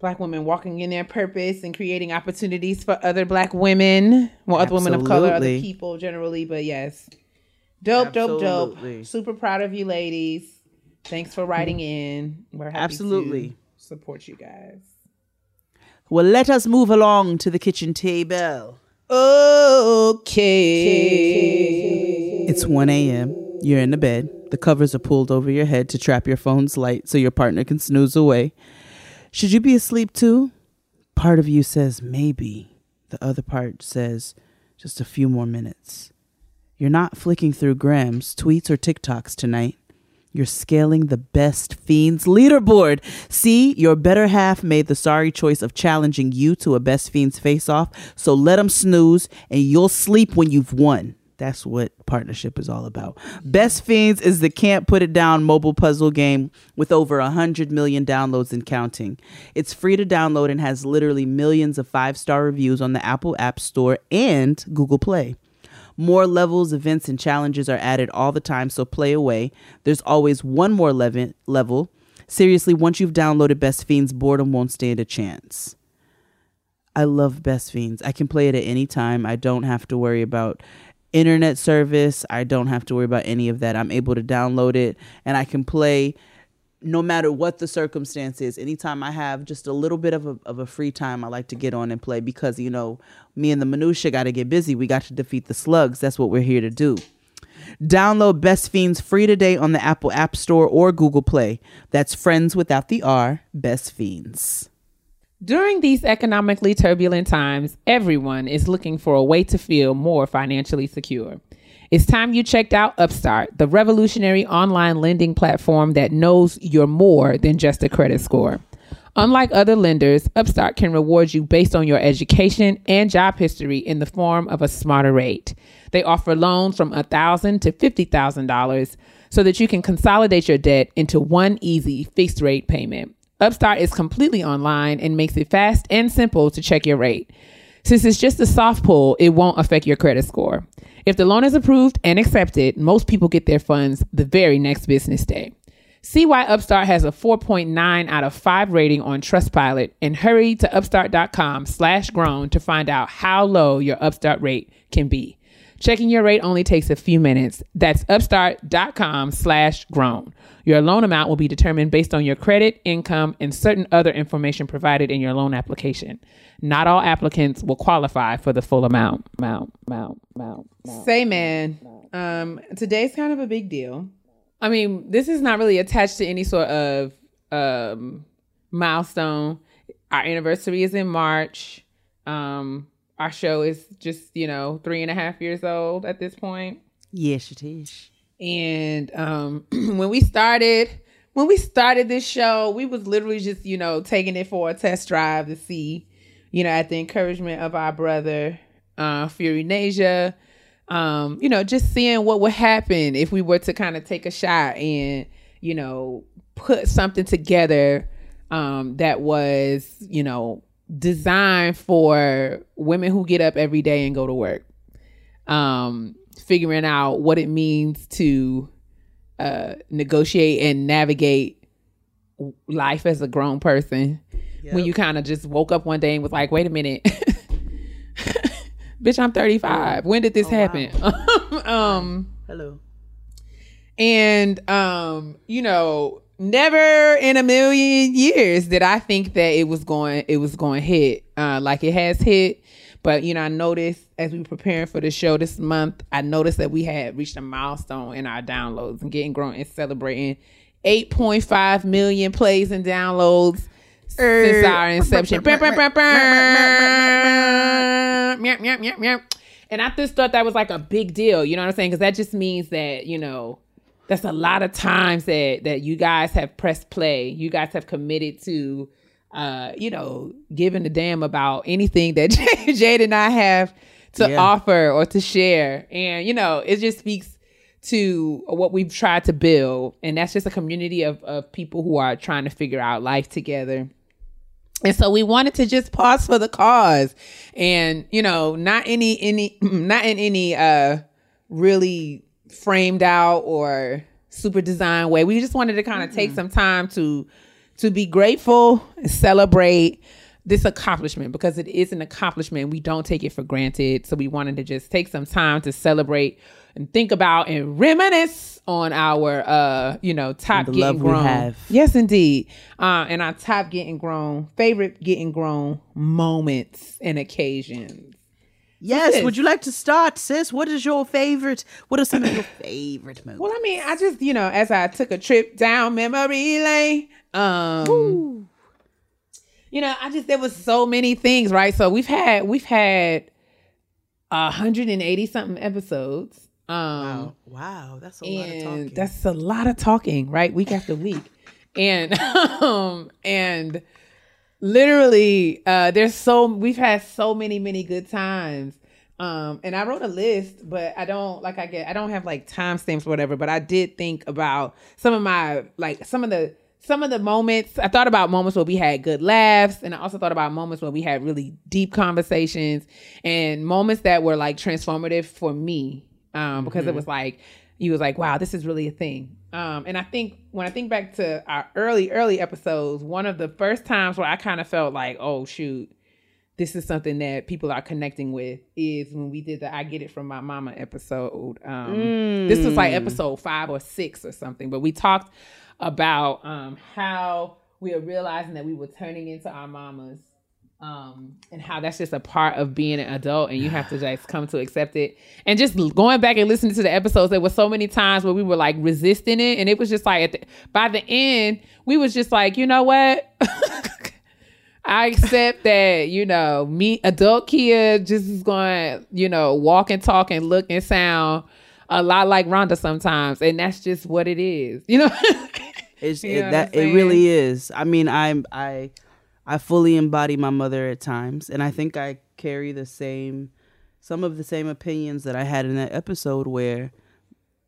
black women walking in their purpose and creating opportunities for other black women, well, other women of color, other people generally. But yes, dope, dope, Absolutely. dope. Super proud of you, ladies. Thanks for writing mm. in. We're happy Absolutely. to support you guys. Well, let us move along to the kitchen table. Okay. It's 1 a.m. You're in the bed. The covers are pulled over your head to trap your phone's light so your partner can snooze away. Should you be asleep too? Part of you says maybe. The other part says just a few more minutes. You're not flicking through grams, tweets, or TikToks tonight. You're scaling the best fiends leaderboard. See, your better half made the sorry choice of challenging you to a best fiends face off. So let them snooze and you'll sleep when you've won. That's what partnership is all about. Best Fiends is the can't put it down mobile puzzle game with over 100 million downloads and counting. It's free to download and has literally millions of five star reviews on the Apple App Store and Google Play. More levels, events, and challenges are added all the time, so play away. There's always one more level. level. Seriously, once you've downloaded Best Fiends, boredom won't stand a chance. I love Best Fiends. I can play it at any time. I don't have to worry about internet service. I don't have to worry about any of that. I'm able to download it and I can play no matter what the circumstance is. Anytime I have just a little bit of a, of a free time, I like to get on and play because, you know, me and the minutia got to get busy. We got to defeat the slugs. That's what we're here to do. Download Best Fiends free today on the Apple App Store or Google Play. That's friends without the R, Best Fiends. During these economically turbulent times, everyone is looking for a way to feel more financially secure. It's time you checked out Upstart, the revolutionary online lending platform that knows you're more than just a credit score. Unlike other lenders, Upstart can reward you based on your education and job history in the form of a smarter rate. They offer loans from 1,000 to $50,000 so that you can consolidate your debt into one easy fixed rate payment. Upstart is completely online and makes it fast and simple to check your rate. Since it's just a soft pull, it won't affect your credit score. If the loan is approved and accepted, most people get their funds the very next business day. See why Upstart has a 4.9 out of 5 rating on Trustpilot and hurry to upstart.com slash grown to find out how low your Upstart rate can be. Checking your rate only takes a few minutes. That's upstart.com slash grown. Your loan amount will be determined based on your credit, income, and certain other information provided in your loan application. Not all applicants will qualify for the full amount. Amount, amount, amount, amount. Say, man, um, today's kind of a big deal. I mean, this is not really attached to any sort of um, milestone. Our anniversary is in March. Um, our show is just, you know, three and a half years old at this point. Yes, it is. And um, when we started, when we started this show, we was literally just, you know, taking it for a test drive to see, you know, at the encouragement of our brother, uh, Fury Nasia, um, you know, just seeing what would happen if we were to kind of take a shot and, you know, put something together um, that was, you know, designed for women who get up every day and go to work. Um, figuring out what it means to uh, negotiate and navigate life as a grown person when you kind of just woke up one day and was like, wait a minute. Bitch, I'm 35. When did this happen? um, Hello. And um, you know, never in a million years did I think that it was going it was going to hit uh, like it has hit. But you know, I noticed as we were preparing for the show this month, I noticed that we had reached a milestone in our downloads and getting grown and celebrating 8.5 million plays and downloads since our inception. And I just thought that was like a big deal. You know what I'm saying? Because that just means that you know that's a lot of times that that you guys have pressed play. You guys have committed to, uh, you know, giving a damn about anything that Jade and I have to Yeah. offer or to share. And you know, it just speaks to what we've tried to build, and that's just a community of of people who are trying to figure out life together. And so we wanted to just pause for the cause and, you know, not any, any, not in any, uh, really framed out or super designed way. We just wanted to kind of take some time to, to be grateful and celebrate this accomplishment because it is an accomplishment. We don't take it for granted. So we wanted to just take some time to celebrate and think about and reminisce on our, uh, you know, top getting love we grown. have. Yes, indeed. Uh, and our top getting grown, favorite getting grown moments and occasions. Yes. Sis. Would you like to start, sis? What is your favorite? What are some of your favorite movies? Well, I mean, I just, you know, as I took a trip down memory lane, um, you know, I just there was so many things, right? So we've had we've had a hundred and eighty something episodes. Um wow, wow, that's a lot of talking. that's a lot of talking, right? Week after week. And um and literally uh there's so we've had so many many good times. Um and i wrote a list but i don't like i get i don't have like timestamps or whatever but i did think about some of my like some of the some of the moments. I thought about moments where we had good laughs and i also thought about moments where we had really deep conversations and moments that were like transformative for me um because it was like you was like wow this is really a thing um and i think when i think back to our early early episodes one of the first times where i kind of felt like oh shoot this is something that people are connecting with is when we did the I Get It From My Mama episode. Um, This was like episode five or six or something, but we talked about um, how we are realizing that we were turning into our mamas um, and how that's just a part of being an adult and you have to just come to accept it. And just going back and listening to the episodes, there were so many times where we were like resisting it. And it was just like, at the, by the end, we was just like, you know what? I accept that, you know, me, adult Keia just is going you know, walk and talk and look and sound a lot like Rhonda sometimes. And that's just what it is, you know? It's You it, know that it really is. I mean, I'm I I fully embody my mother at times, and I think I carry the same some of the same opinions that I had in that episode where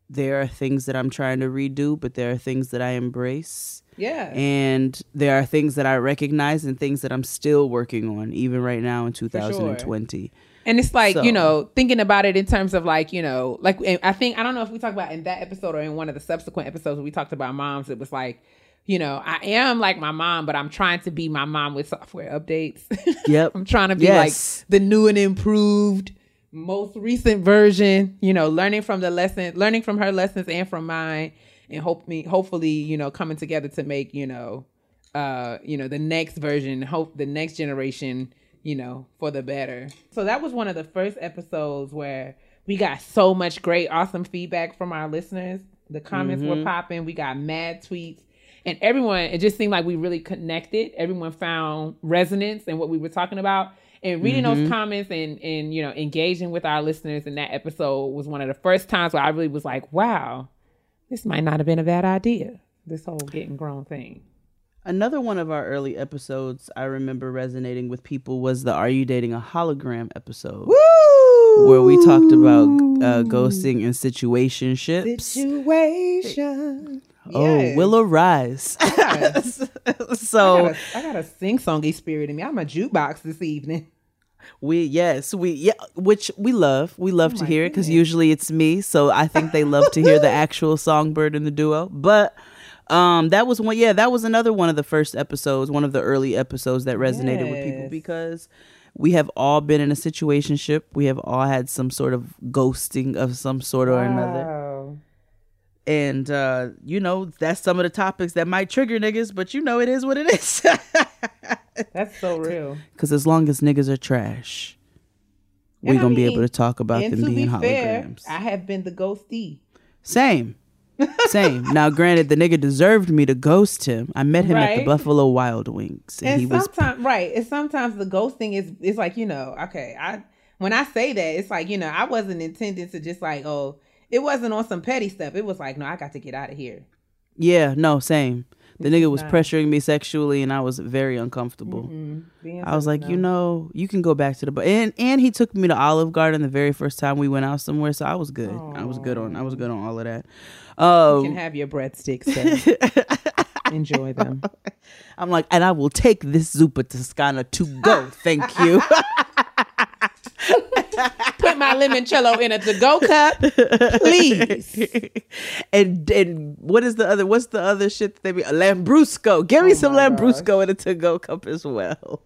there are things that I'm trying to redo, but there are things that I embrace. yeah. And there are things that I recognize and things that I'm still working on, even right now in 2020. And it's like, So- you know, thinking about it in terms of like, you know, like I think I don't know if we talked about in that episode or in one of the subsequent episodes where we talked about moms, it was like, you know, I am like my mom, but I'm trying to be my mom with software updates. Yep. I'm trying to be Yes. like the new and improved, most recent version, you know, learning from the lesson, learning from her lessons and from mine, and hope me hopefully, you know, coming together to make, you know, uh, you know, the next version, hope the next generation, you know, for the better. So that was one of the first episodes where we got so much great, awesome feedback from our listeners. The comments were popping. We got mad tweets. And everyone, it just seemed like we really connected. Everyone found resonance in what we were talking about. And reading those comments and and you know, engaging with our listeners in that episode was one of the first times where I really was like, wow, this might not have been a bad idea. This whole getting grown thing. Another one of our early episodes I remember resonating with people was the Are You Dating a Hologram episode. Where we talked about uh, ghosting and situationships. Situation. Oh, Willow Rise. so I got, a, I got a sing songy spirit in me. I'm a jukebox this evening. we yes we yeah which we love we Oh love to hear it because usually it's me so I think they love to hear the actual songbird in the duo but um that was one yeah that was another one of the first episodes one of the early episodes that resonated with people because we have all been in a situationship we have all had some sort of ghosting of some sort or another Wow. And uh, you know, that's some of the topics that might trigger niggas, but you know it is what it is. That's so real. Cause as long as niggas are trash, we're gonna be able to talk about them being be fair, holograms. I have been the ghostie. Same. Same. now, granted, the nigga deserved me to ghost him. I met him at the Buffalo Wild Wings, and, And he was right? And sometimes the ghosting is it's like you know, okay. I when I say that, it's like you know, I wasn't intending to just like oh, it wasn't on some petty stuff. It was like no, I got to get out of here. yeah, no, same. The nigga was pressuring me sexually, and I was very uncomfortable. Being I was like, you know, you can go back to the bu-" and and he took me to Olive Garden the very first time we went out somewhere, so I was good. I was good on I was good on all of that. you Um, can have your breadsticks. Enjoy them. I'm like, and I will take this Zuppa Toscana to go. Thank you. Put my limoncello in a to-go cup, please. and and what is the other? What's the other shit that they be? A Lambrusco. Give Oh me some Lambrusco in a to go cup as well.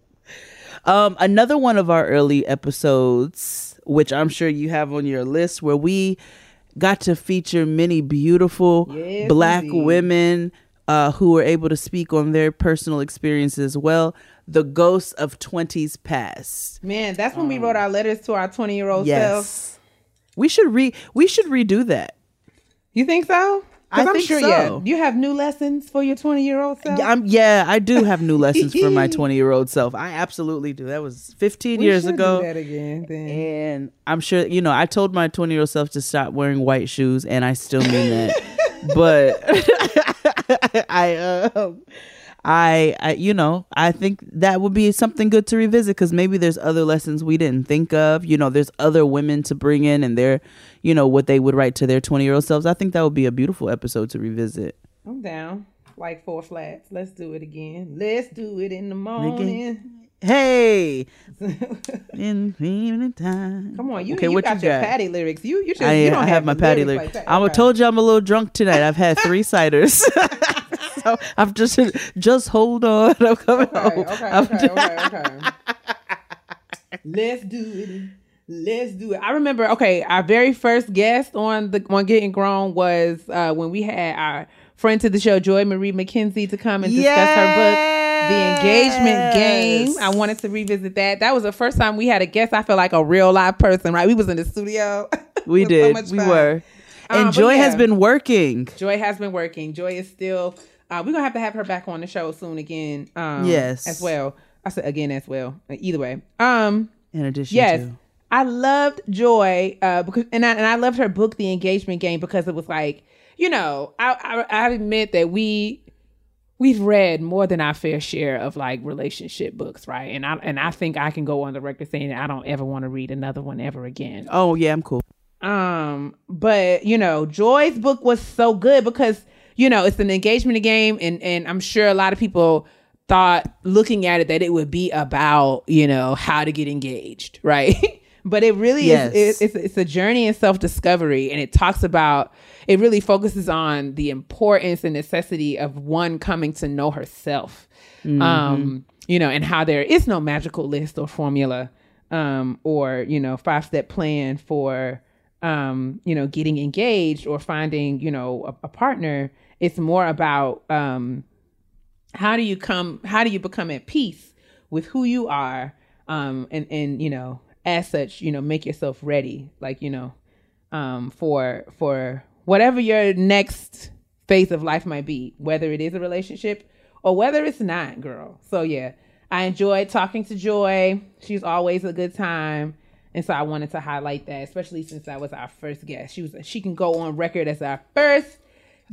Um, another one of our early episodes, which I'm sure you have on your list, where we got to feature many beautiful Yes, black indeed. women uh, who were able to speak on their personal experiences as well. The ghosts of 20s past. Man, that's when we wrote our letters to our 20-year-old self. Yes. We should re we should redo that. You think so? I I'm think sure, so. yeah. You have new lessons for your 20-year-old self? Yeah, I'm, yeah, I do have new lessons for my 20 year old self. I absolutely do. That was 15 We years should ago. Do that again, then. And I'm sure, you know, I told my 20 year old self to stop wearing white shoes, and I still mean that. but I, uh, I, I, you know, I think that would be something good to revisit because maybe there's other lessons we didn't think of. You know, there's other women to bring in and their, you know, what they would write to their 20 year old selves. I think that would be a beautiful episode to revisit. I'm down. Like four flats. Let's do it again. Let's do it in the morning. Hey, in evening time. Come on, you, okay, you what got you your got? patty lyrics. You you just I, you don't I have my patty lyrics lyric. like. I told you I'm a little drunk tonight. I've had three ciders. I'm just just hold on. I'm coming Okay, home. okay, I'm okay, okay, okay. Let's do it. Let's do it. I remember. Okay, our very first guest on the on Getting Grown was uh, when we had our friend to the show, Joy Marie McKenzie, to come and discuss her book, The Engagement Game. I wanted to revisit that. That was the first time we had a guest. I feel like a real live person. Right? We was in the studio. We was so did. we were. And Um, but Joy has been working. Joy has been working. Joy is still. Uh, we're gonna have to have her back on the show soon again. Um, Yes. as well. I said again as well. Either way. Um. In addition Yes. to I loved Joy uh, because, and I, and I loved her book, The Engagement Game, because it was like, you know, I, I I admit that we we've read more than our fair share of like relationship books, right? And I and I think I can go on the record saying that I don't ever want to read another one ever again. Oh yeah, I'm cool. Um, but you know, Joy's book was so good because you know it's an engagement game, and and I'm sure a lot of people thought looking at it that it would be about you know how to get engaged, right? but it really Yes. is. It, it's it's a journey in self discovery, and it talks about. It really focuses on the importance and necessity of one coming to know herself. Um, you know, and how there is no magical list or formula um, or you know five step plan for um, you know getting engaged or finding you know a, a partner it's more about um, how do you come how do you become at peace with who you are um, and and you know as such you know make yourself ready like you know um, for for whatever your next phase of life might be whether it is a relationship or whether it's not girl. So yeah i enjoyed talking to joy. She's always a good time. And so i wanted to highlight that especially since that was our first guest. She was she can go on record as our first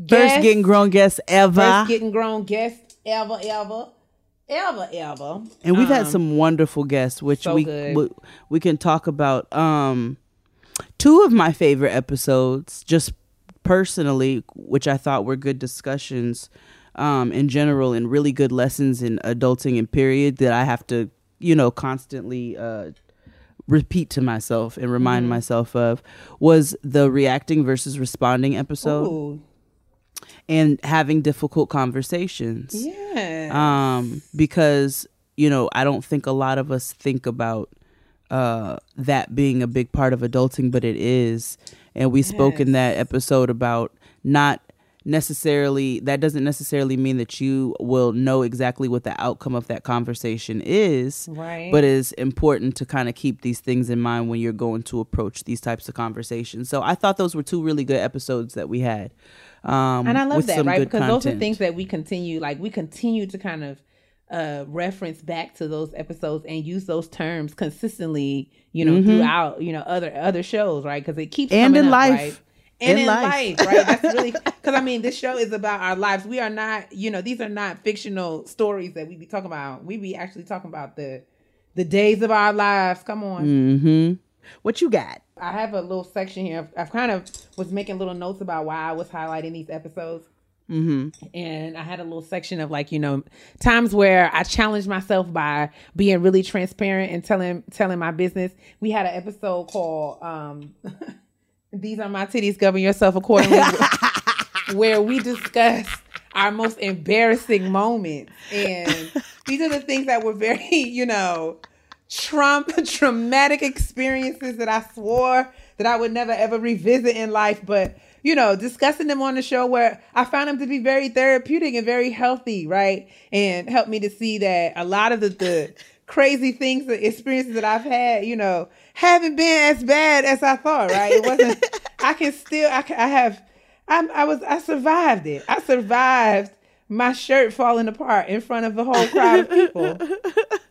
First getting grown guest ever. first getting grown guest ever ever ever ever. And we've had Um, some wonderful guests which so we, we we can talk about um two of my favorite episodes just personally which i thought were good discussions um in general and really good lessons in adulting and period that i have to you know constantly uh repeat to myself and remind Mm-hmm. myself of was the reacting versus responding episode. Ooh, and having difficult conversations. Yeah um because you know i don't think a lot of us think about uh that being a big part of adulting but it is. And we spoke in that episode about not necessarily that doesn't necessarily mean that you will know exactly what the outcome of that conversation is Right. but it's important to kind of keep these things in mind when you're going to approach these types of conversations. So i thought those were two really good episodes that we had um and I love that, right? Because those are things that we continue, like we continue to kind of uh reference back to those episodes and use those terms consistently, you know, throughout, you know, other other shows, right? Because it keeps Mm-hmm. And in up, life. right? And In in, life. life. right? That's really because I mean, this show is about our lives. We are not, you know, these are not fictional stories that we be talking about. We be actually talking about the the days of our lives. Come on. mm-hmm what you got I have a little section here. I've, I've kind of was making little notes about why I was highlighting these episodes. mm-hmm And I had a little section of like, you know, times where I challenged myself by being really transparent and telling telling my business. We had an episode called um These Are My Titties, Govern Yourself Accordingly, where we discussed our most embarrassing moments. And these are the things that were very, you know, Trump traumatic experiences that I swore that I would never ever revisit in life, but you know, discussing them on the show where I found them to be very therapeutic and very healthy, right? And helped me to see that a lot of the, the crazy things, the experiences that I've had, you know, haven't been as bad as I thought, right? It wasn't, I can still, I, can, I have, I'm, I was, I survived it. I survived my shirt falling apart in front of a whole crowd of people.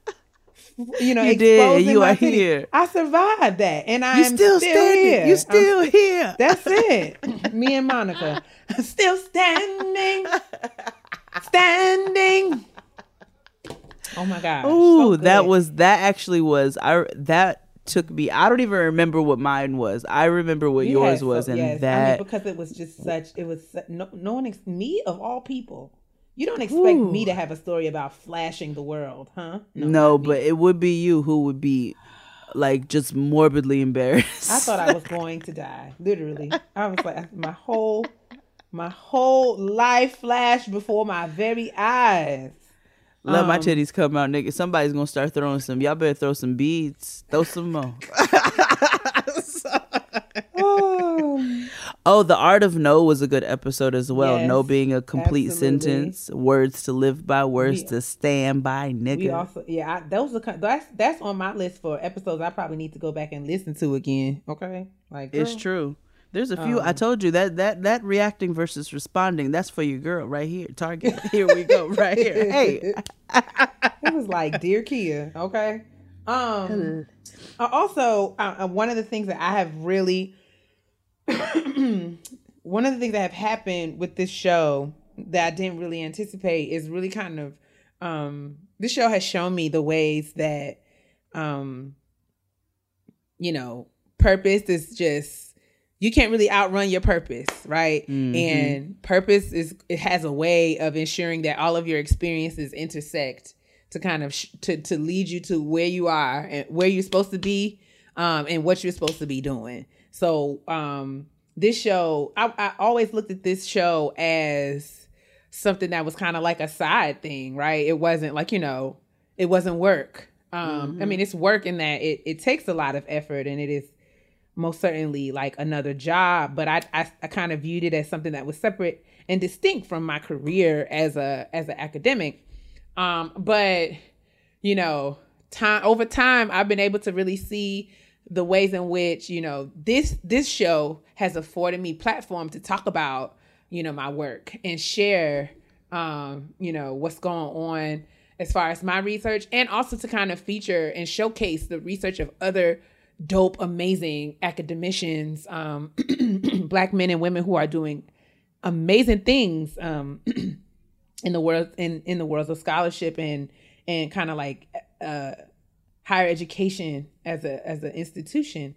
You know, You did. You are here. I survived that, and I you am still, still, here. you I'm still here that's it. Me and Monica. Still standing. Standing. Oh my God. Ooh, that was that actually was I that took me I don't even remember what mine was. I remember what yours was and that because it was just such it was no, no one ex- me of all people. You don't expect me to have a story about flashing the world, huh? no, me. but it would be you who would be like just morbidly embarrassed. I thought I was going to die. Literally. I was like my whole my whole life flashed before my very eyes. Let my um, titties come out, nigga. Somebody's gonna start throwing some. Y'all better throw some beads. Throw some more. Oh. Oh, the art of no was a good episode as well. no being a complete absolutely. sentence, words to live by, words We- to stand by, nigga. We also, yeah, I, those are that's that's on my list for episodes. I probably need to go back and listen to again. Okay, like It's true. There's a few. Um, I told you that that that reacting versus responding. That's for your girl right here. Target. Here we go. Right here. Hey. It was like dear Keia. Okay. Um. also, uh, uh, one of the things that I have really, one of the things that have happened with this show that I didn't really anticipate is really kind of, um, this show has shown me the ways that, um, you know, purpose is just you can't really outrun your purpose, right? And purpose is it has a way of ensuring that all of your experiences intersect to kind of sh- to to lead you to where you are and where you're supposed to be, um, and what you're supposed to be doing. So, um, this show, I, I always looked at this show as something that was kind of like a side thing, right? It wasn't like you know, it wasn't work. Um, I mean, it's work in that it it takes a lot of effort and it is most certainly like another job, but I, I I kind of viewed it as something that was separate and distinct from my career as a as an academic. Um, but you know, time over time, I've been able to really see the ways in which you know this this show has afforded me platform to talk about you know my work and share um, you know what's going on as far as my research and also to kind of feature and showcase the research of other dope amazing academicians um, black men and women who are doing amazing things um, in the world in in the worlds of scholarship and and kind of like uh higher education as a as an institution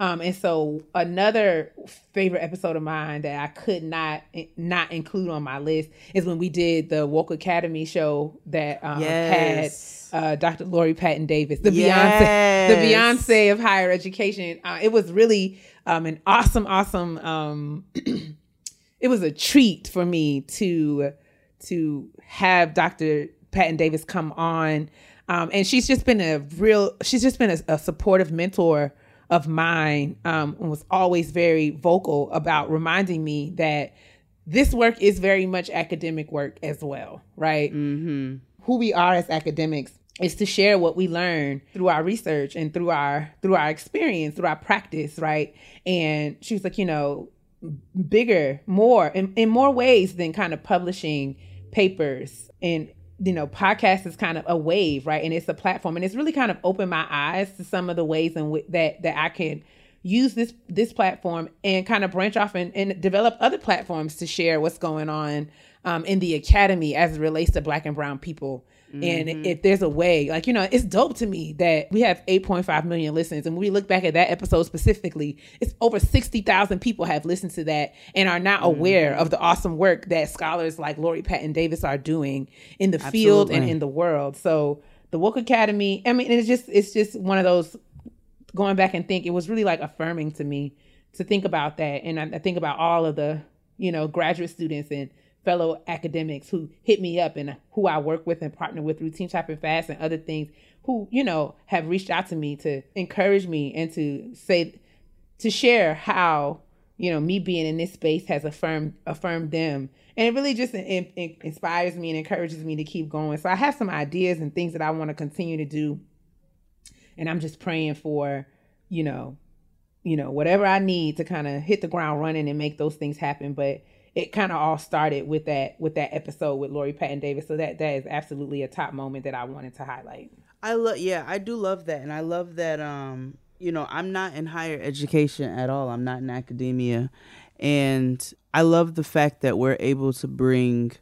um and so another favorite episode of mine that I could not not include on my list is when we did the Woke Academy show that um, Yes. had uh, Dr. Lori Patton Davis, the Yes. Beyonce, the Beyonce of higher education. Uh, it was really um, an awesome, awesome. Um, it was a treat for me to to have Dr. Patton Davis come on, um, and she's just been a real. She's just been a, a supportive mentor of mine, um, and was always very vocal about reminding me that this work is very much academic work as well, right? Mm-hmm. Who we are as academics is to share what we learn through our research and through our through our experience, through our practice, right? And she was like, you know, bigger, more in, in more ways than kind of publishing papers and you know, podcast is kind of a wave, right? And it's a platform, and it's really kind of opened my eyes to some of the ways in which that that I can use this this platform and kind of branch off and, and develop other platforms to share what's going on um, in the academy as it relates to Black and Brown people. And mm-hmm. if there's a way, like you know, it's dope to me that we have 8.5 million listens, and when we look back at that episode specifically, it's over 60,000 people have listened to that and are now mm-hmm. aware of the awesome work that scholars like Lori Patton Davis are doing in the field and in the world. So the Woke Academy, I mean, it's just it's just one of those going back and think it was really like affirming to me to think about that. And I, I think about all of the you know graduate students and fellow academics who hit me up and who I work with and partner with through Team Chop and Fast and other things who you know have reached out to me to encourage me and to say to share how you know me being in this space has affirmed affirmed them. And it really just in, in- inspires me and encourages me to keep going. So i have some ideas and things that i want to continue to do. And i'm just praying for you know you know whatever i need to kind of hit the ground running and make those things happen. But it kind of all started with that with that episode with Lori Patton Davis. So that that is absolutely a top moment that I wanted to highlight. I love yeah, I do love that. And I love that um you know, I'm not in higher education at all. I'm not in academia. And I love the fact that we're able to bring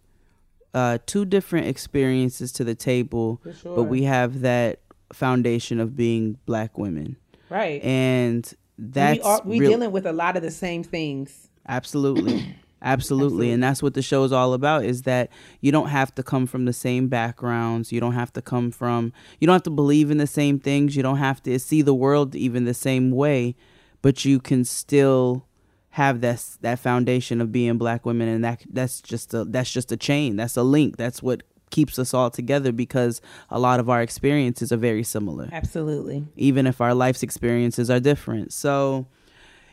uh two different experiences to the table, but we have that foundation of being black women. right. And that's we are we real- dealing with a lot of the same things. Absolutely. Absolutely. And that's what the show is all about is that you don't have to come from the same backgrounds. You don't have to come from, you don't have to believe in the same things. You don't have to see the world even the same way, but you can still have that that foundation of being black women and that that's just a that's just a chain that's a link that's what keeps us all together because a lot of our experiences are very similar absolutely even if our life's experiences are different. So,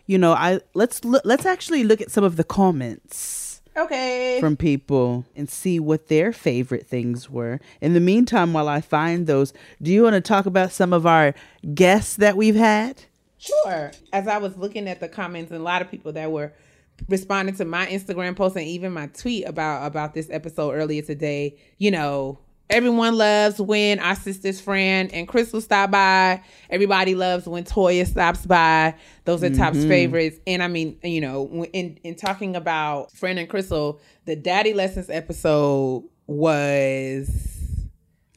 you know, I let's look, let's actually look at some of the comments okay from people and see what their favorite things were. In the meantime, while I find those, do you want to talk about some of our guests that we've had? Sure. As I was looking at the comments, and a lot of people that were responding to my Instagram post and even my tweet about about this episode earlier today, you know, everyone loves when our sister's Fran and Crystal stop by. Everybody loves when Toya stops by. Those are Top's favorites. And I mean, you know, in in talking about Fran and Crystal, the Daddy Lessons episode was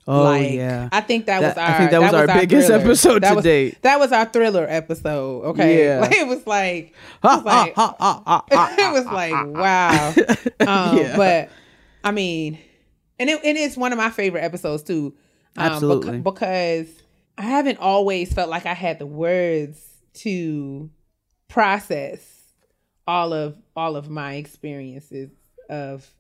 Oh like, yeah. I think that, was our. I think that was our biggest thriller. episode that to was, date. That was our thriller episode. Okay, Yeah. like, it was like, it was like, it was like, wow. Um, Yeah. But I mean, and it, it's one of my favorite episodes too. Um, Absolutely. beca- because I haven't always felt like I had the words to process all of all of my experiences of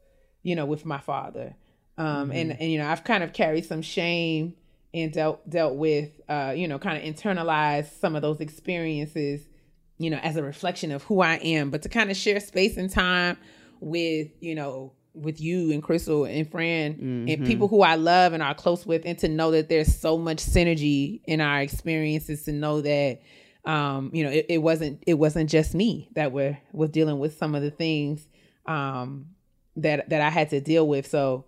you know with my father um and and you know i've kind of carried some shame and dealt dealt with uh you know kind of internalized some of those experiences you know as a reflection of who i am but to kind of share space and time with you know with you and crystal and fran and people who i love and are close with and to know that there's so much synergy in our experiences to know that um, you know, it, it wasn't it wasn't just me that were was dealing with some of the things um, that that I had to deal with. So,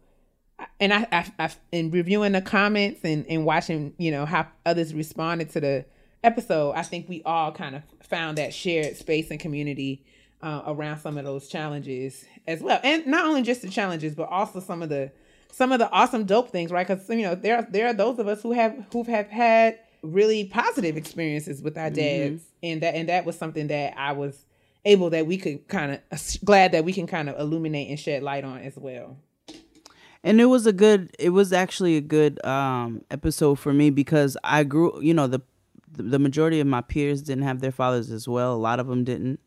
and I, I, I in reviewing the comments and and watching, you know, how others responded to the episode, I think we all kind of found that shared space and community uh, around some of those challenges as well, and not only just the challenges, but also some of the some of the awesome dope things, right? Because you know there are, there are those of us who have who have had really positive experiences with our dads, and that and that was something that I was able that we could kind of glad that we can kind of illuminate and shed light on as well. and it was a good it was actually a good um episode for me because i grew you know the the majority of my peers didn't have their fathers as well. A lot of them didn't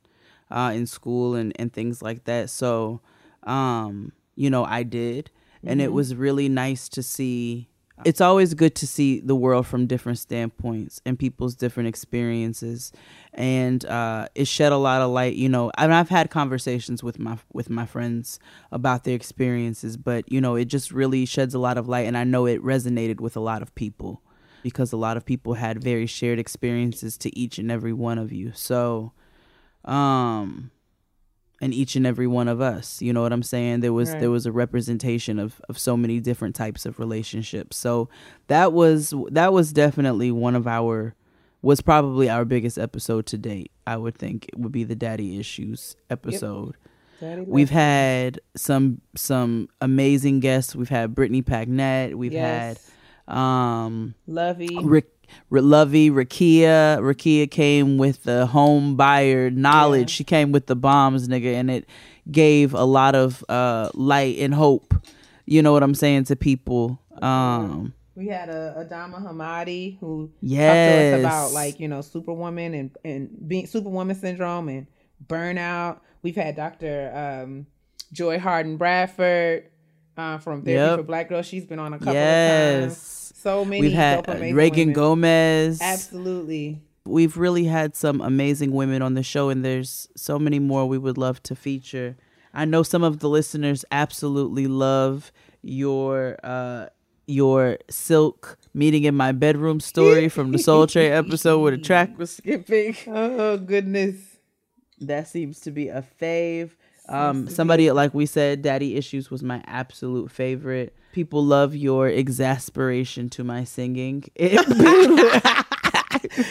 uh in school and and things like that. So um you know i did. And it was really nice to see it's always good to see the world from different standpoints and people's different experiences. And uh, it shed a lot of light you know and i've had conversations with my with my friends about their experiences but you know it just really sheds a lot of light. And i know it resonated with a lot of people because a lot of people had very shared experiences to each and every one of you. So um and each and every one of us. You know what i'm saying? There was Right. there was a representation of of so many different types of relationships. So that was that was definitely one of our was probably our biggest episode to date i would think it would be the daddy issues episode. Daddy we've had some some amazing guests. We've had brittany packnett we've Yes. had um Lovey. Rick, Lovey, Rakia. Rakia came with the home buyer knowledge. Yeah. She came with the bombs, nigga, and it gave a lot of uh, light and hope. You know what I'm saying to people. Um, We had a Adama Hamadi who talked to us about like you know Superwoman and and being Superwoman syndrome and burnout. We've had Dr. Um, Joy Harden Bradford uh, from Therapy Yep. for Black Girls. She's been on a couple of times. So many. We've had uh, Reagan women. Gomez. Absolutely. We've really had some amazing women on the show, and there's so many more we would love to feature. I know some of the listeners absolutely love your uh, your silk meeting in my bedroom story from the Soul Train episode where the track was skipping. Oh goodness. That seems to be a fave. Um, somebody like we said, Daddy Issues was my absolute favorite. People love your exasperation to my singing.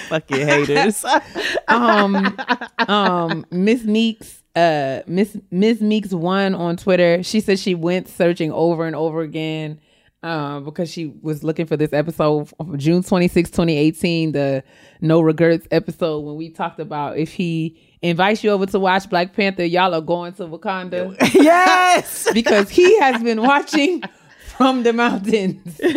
Fucking haters. um um miss meeks uh miss miss meeks one on twitter she said she went searching over and over again uh, because she was looking for this episode from june 26 2018 the no regrets episode when we talked about if he invites you over to watch black panther y'all are going to wakanda yes. because he has been watching from the mountains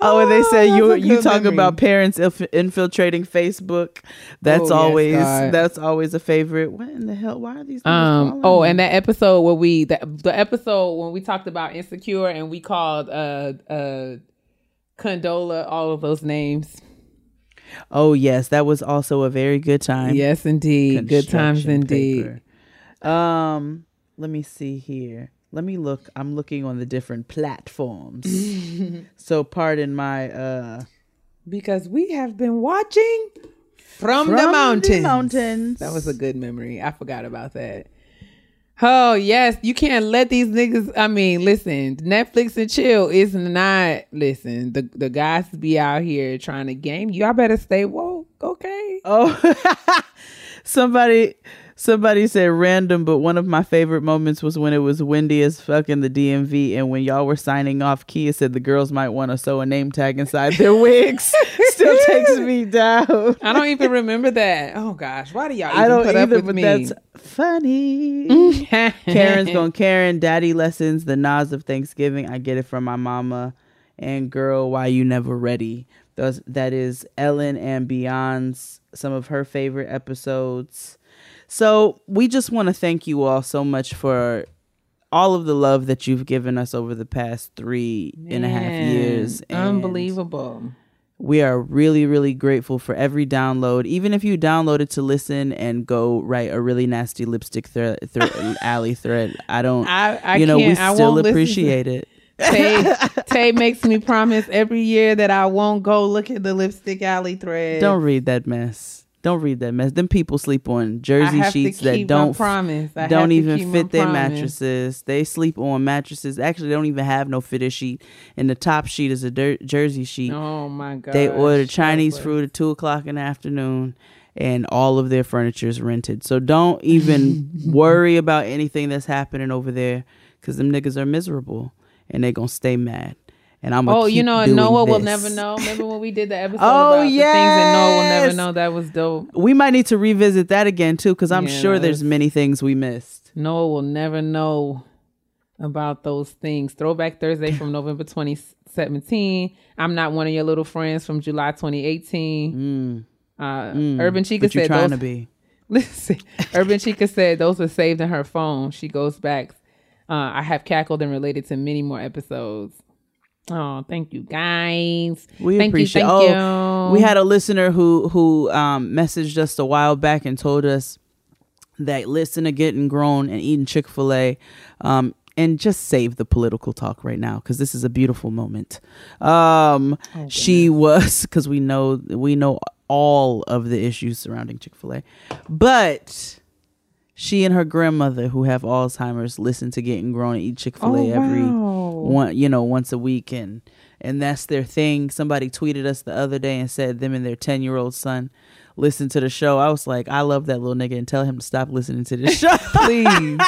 Oh, and they say Oh, you you talk memory. about parents inf- infiltrating Facebook. That's Oh, always God. that's always a favorite. What in the hell? Why are these? Um. Oh, me? and that episode where we the, the episode when we talked about insecure and we called uh uh Condola all of those names. oh yes, that was also a very good time. Yes, indeed. Good times indeed. paper. Um, let me see here. Let me look. I'm looking on the different platforms. so pardon my uh Because we have been watching from, From the the mountains. mountains. That was a good memory. I forgot about that. Oh yes, you can't let these niggas. I mean, listen, Netflix and chill is not. Listen, the the guys be out here trying to game you. I better stay woke, okay? Oh, somebody, somebody said random, but one of my favorite moments was when it was windy as fuck in the DMV, and when y'all were signing off, Keia said the girls might want to sew a name tag inside their wigs. Still takes me down. I don't even remember that. Oh gosh, why do y'all? Even I don't put either, up with but me? that's funny. Karen's going Karen, daddy lessons, the Nas of Thanksgiving. I get it from my mama. And girl, why you never ready? Those that is Ellen and Beyond's some of her favorite episodes. So we just want to thank you all so much for all of the love that you've given us over the past three and a half Man, years. And unbelievable. we are really, really grateful for every download. Even if you download it to listen and go write a really nasty lipstick thread, thre- alley thread, I don't. I, I you know, we still won't listen to- appreciate it. Tay, Tay makes me promise every year that I won't go look at the lipstick alley thread. Don't read that mess. Don't read that mess. Them people sleep on jersey I have to sheets that don't promise. Don't even fit their promise. mattresses. They sleep on mattresses. Actually, they don't even have no fitted sheet, and the top sheet is a dirt jersey sheet. Oh my god! They order Chinese food at two o'clock in the afternoon, and all of their furniture is rented. So don't even worry about anything that's happening over there, because them niggas are miserable and they gonna stay mad. And I'm Oh, you know, Noah will never know. Remember when we did the episode Oh, about the things that Noah will never know? That was dope. We might need to revisit that again too, because I'm Yeah, sure there's many things we missed. Noah will never know about those things. Throwback Thursday from November 2017. I'm not one of your little friends from July 2018. Uh, Urban Chica Mm. But you're said trying those. to be. Listen, Urban Chica said those were saved in her phone. She goes back. Uh, I have cackled and related to many more episodes. Oh, thank you guys. We thank appreciate. You, oh, you. we had a listener who who um, messaged us a while back and told us that listen to getting grown and eating Chick Fil A, um, and just save the political talk right now because this is a beautiful moment. Um, Oh, she was because we know we know all of the issues surrounding Chick Fil A, but. She and her grandmother, who have Alzheimer's, listen to Getting Grown and eat Chick Fil A Oh, every wow. one, you know, once a week, and and that's their thing. Somebody tweeted us the other day and said them and their ten year old son listen to the show. I was like, I love that little nigga, and tell him to stop listening to this show. Please.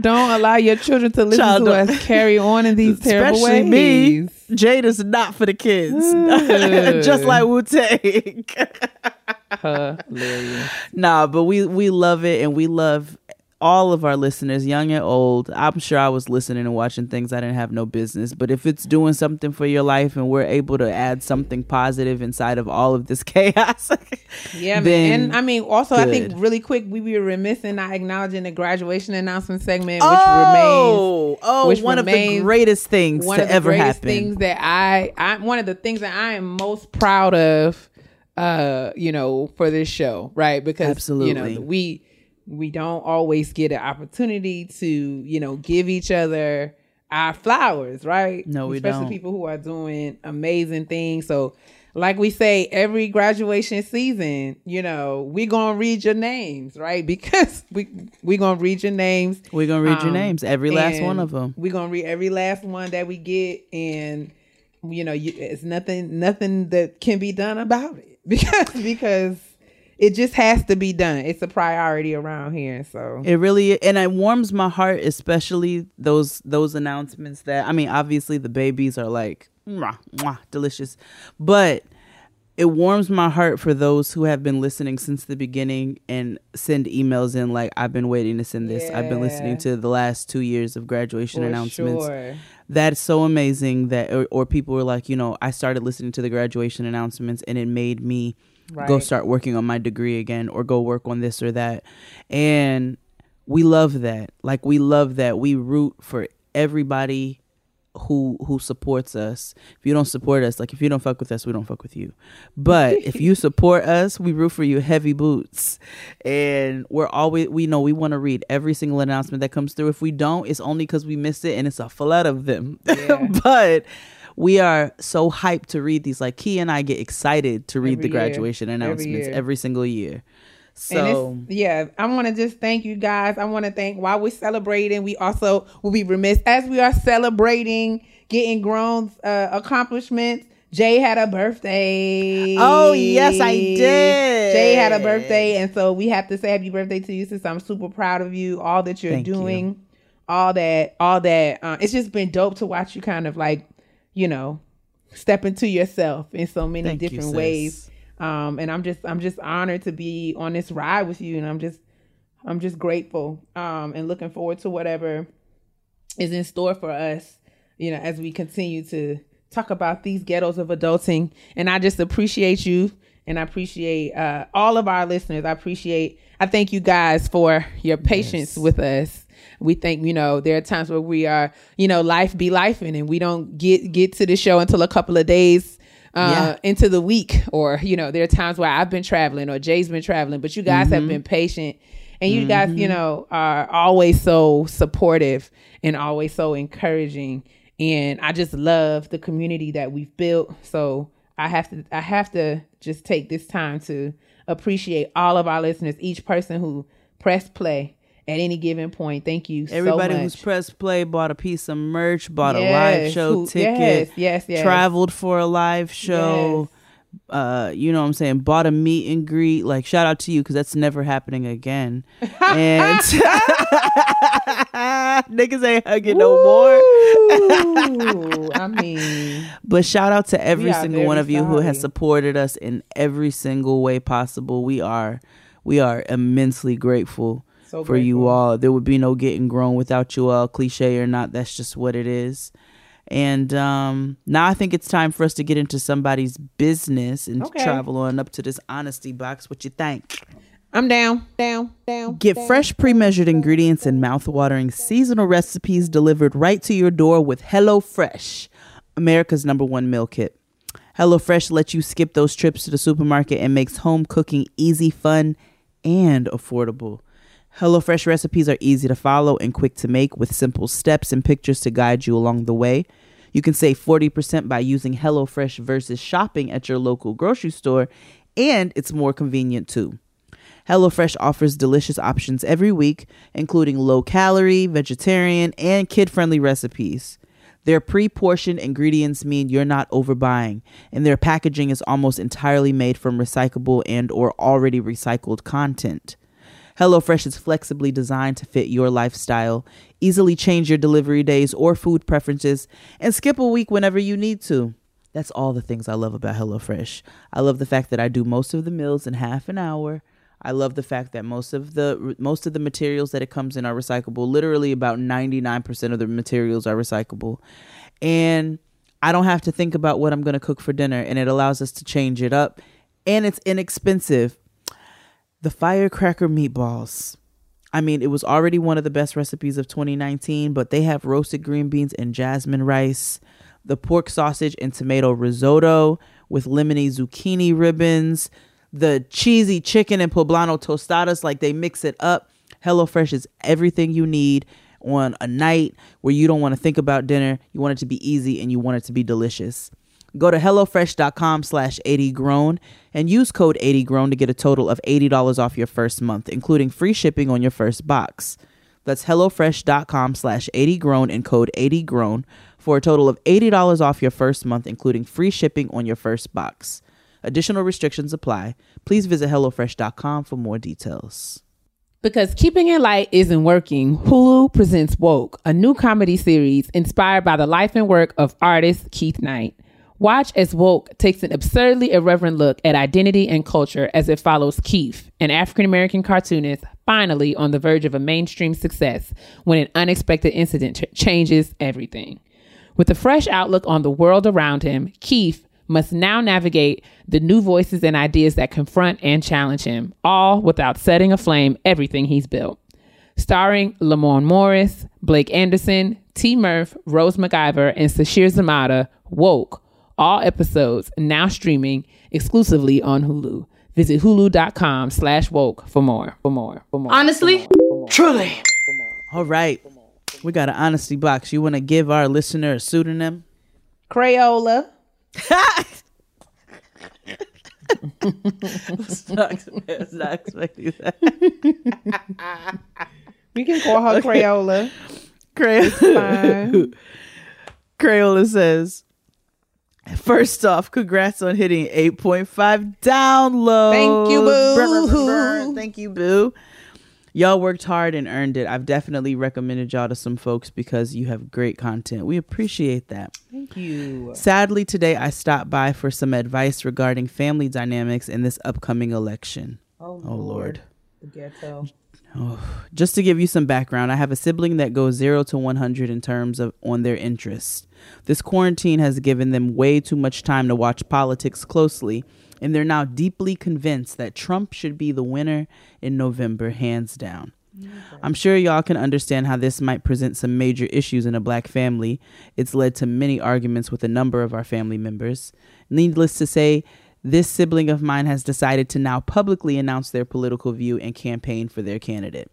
Don't allow your children to listen Child, to don't- us carry on in these terrible Especially ways. me. Jade is not for the kids, just like Wu Tang. Hilarious. nah, but we we love it, and we love all of our listeners, young and old. I'm sure I was listening and watching things I didn't have no business, but if it's doing something for your life, and we're able to add something positive inside of all of this chaos, Yeah, man. And I mean, also, I think really quick, we were remiss in not acknowledging the graduation announcement segment, which oh, oh, which one of the greatest things one to of the ever greatest happen. things that I, I, one of the things that I am most proud of, uh, you know, for this show, right? Because absolutely, you know, we we don't always get an opportunity to, you know, give each other our flowers, right? No, we Especially don't. people who are doing amazing things. So, like we say, every graduation season, you know, we're gonna read your names, right? Because we we're gonna read your names. We're gonna read your Um, names, every last one of them. We're gonna read every last one that we get, and you know, you, it's nothing, nothing that can be done about it because because it just has to be done. It's a priority around here. So It really and it warms my heart, especially those those announcements that I mean, obviously the babies are like mwah, mwah, delicious, but it warms my heart for those who have been listening since the beginning and send emails in like I've been waiting to send this. I've been listening to the last two years of graduation for announcements. sure. That's so amazing that or, or people were like, you know, I started listening to the graduation announcements and it made me go start working on my degree again or go work on this or that. And we love that. Like we love that. We root for everybody who who supports us. If you don't support us, like if you don't fuck with us, we don't fuck with you. But if you support us, we root for you heavy boots. And we're always we know we want to read every single announcement that comes through. If we don't, it's only cuz we missed it and it's a flood of them. Yeah. but we are so hyped to read these. Like Key and I get excited to read Every the graduation Every announcements year. every single year. So yeah, I want to just thank you guys. I want to thank while we're celebrating, we also will be remiss as we are celebrating getting grown uh, accomplishments. Jay had a birthday. Oh, yes, I did. Jay had a birthday, and so we have to say happy birthday to you, sis. I'm super proud of you, all that you're Thank you. doing, all that, all that. Uh, it's just been dope to watch you kind of like, you know, step into yourself in so many Thank different sis. ways. Um and i'm just i'm just honored to be on this ride with you and i'm just i'm just grateful um and looking forward to whatever is in store for us you know as we continue to talk about these ghettos of adulting. And i just appreciate you and i appreciate uh all of our listeners. I appreciate i thank you guys for your patience with us we think you know there are times where we are you know life be life and we don't get get to the show until a couple of days uh, into the week, or you know, there are times where I've been traveling or Jay's been traveling, but you guys have been patient, and you guys, you know, are always so supportive and always so encouraging, and I just love the community that we've built. So I have to, I have to just take this time to appreciate all of our listeners, each person who pressed play at any given point. Thank you Everybody so much. who's pressed play bought a piece of merch, bought a live show who- ticket, yes, yes, yes. traveled for a live show. Uh, you know what I'm saying? Bought a meet and greet. Like shout out to you because that's never happening again. And niggas ain't hugging no more. I mean, But shout out to every single one of you who has supported us in every single way possible. We are we are immensely grateful So for you all. There would be no getting grown without you all, cliche or not, that's just what it is. And um, now I think it's time for us to get into somebody's business and Okay. travel on up to this honesty box. What you think? I'm down, down, down. Get fresh pre-measured ingredients and mouth-watering seasonal recipes delivered right to your door with HelloFresh. America's number one meal kit. HelloFresh lets you skip those trips to the supermarket and makes home cooking easy, fun, and affordable. HelloFresh recipes are easy to follow and quick to make with simple steps and pictures to guide you along the way. You can save 40% by using HelloFresh versus shopping at your local grocery store, and it's more convenient too. HelloFresh offers delicious options every week, including low calorie, vegetarian, and kid friendly recipes. Their pre portioned ingredients mean you're not overbuying, and their packaging is almost entirely made from recyclable and or already recycled content. HelloFresh is flexibly designed to fit your lifestyle. Easily change your delivery days or food preferences and skip a week whenever you need to. That's all the things I love about HelloFresh. I love the fact that I do most of the meals in half an hour. I love the fact that most of the most of the materials that it comes in are recyclable. Literally about 99% of the materials are recyclable. And I don't have to think about what I'm going to cook for dinner and it allows us to change it up and it's inexpensive. The firecracker meatballs. I mean, it was already one of the best recipes of 2019, but they have roasted green beans and jasmine rice, the pork sausage and tomato risotto with lemony zucchini ribbons, the cheesy chicken and poblano tostadas, like they mix it up. HelloFresh is everything you need on a night where you don't want to think about dinner. You want it to be easy and you want it to be delicious. Go to HelloFresh.com slash 80grown and use code 80grown to get a total of $80 off your first month, including free shipping on your first box. That's HelloFresh.com slash 80grown and code 80grown for a total of $80 off your first month, including free shipping on your first box. Additional restrictions apply. Please visit HelloFresh.com for more details. Because keeping it light isn't working, Hulu presents Woke, a new comedy series inspired by the life and work of artist Keith Knight. Watch as Woke takes an absurdly irreverent look at identity and culture as it follows Keith, an African American cartoonist, finally on the verge of a mainstream success when an unexpected incident ch- changes everything. With a fresh outlook on the world around him, Keith must now navigate the new voices and ideas that confront and challenge him, all without setting aflame everything he's built. Starring Lamorne Morris, Blake Anderson, T. Murph, Rose McIver, and Sasheer Zamata, Woke, all episodes now streaming exclusively on Hulu. Visit hulu.com slash woke for more. For more. For more. Honestly, for more, truly. All right. We got an honesty box. You want to give our listener a pseudonym? Crayola. Sucks, man. Not expecting that. We can call her Crayola. Crayola. Crayola says, First off, congrats on hitting 8.5 downloads. Thank you, boo. Brr, brr, brr, brr. Thank you, boo. Y'all worked hard and earned it. I've definitely recommended y'all to some folks because you have great content. We appreciate that. Thank you. Sadly, today I stopped by for some advice regarding family dynamics in this upcoming election. Oh, Oh, Lord. The ghetto. Just to give you some background, I have a sibling that goes 0 to 100 in terms of on their interests. This quarantine has given them way too much time to watch politics closely, and they're now deeply convinced that Trump should be the winner in November, hands down. Mm-hmm. I'm sure y'all can understand how this might present some major issues in a black family. It's led to many arguments with a number of our family members. Needless to say, this sibling of mine has decided to now publicly announce their political view and campaign for their candidate.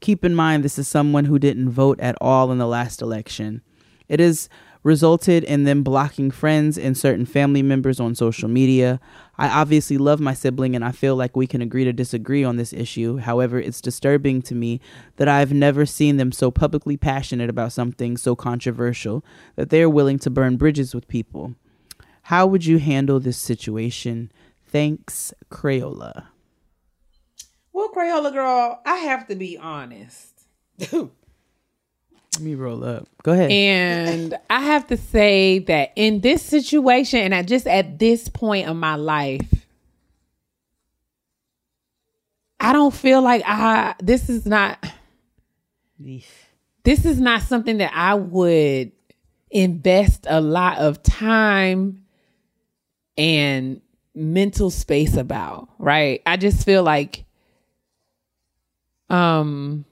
Keep in mind, this is someone who didn't vote at all in the last election. It has resulted in them blocking friends and certain family members on social media. I obviously love my sibling and I feel like we can agree to disagree on this issue. However, it's disturbing to me that I've never seen them so publicly passionate about something so controversial that they are willing to burn bridges with people. How would you handle this situation? Thanks, Crayola. Well, Crayola girl, I have to be honest. Let me roll up. Go ahead. And I have to say that in this situation, and I just at this point of my life, I don't feel like I this is not this is not something that I would invest a lot of time and mental space about, right? I just feel like um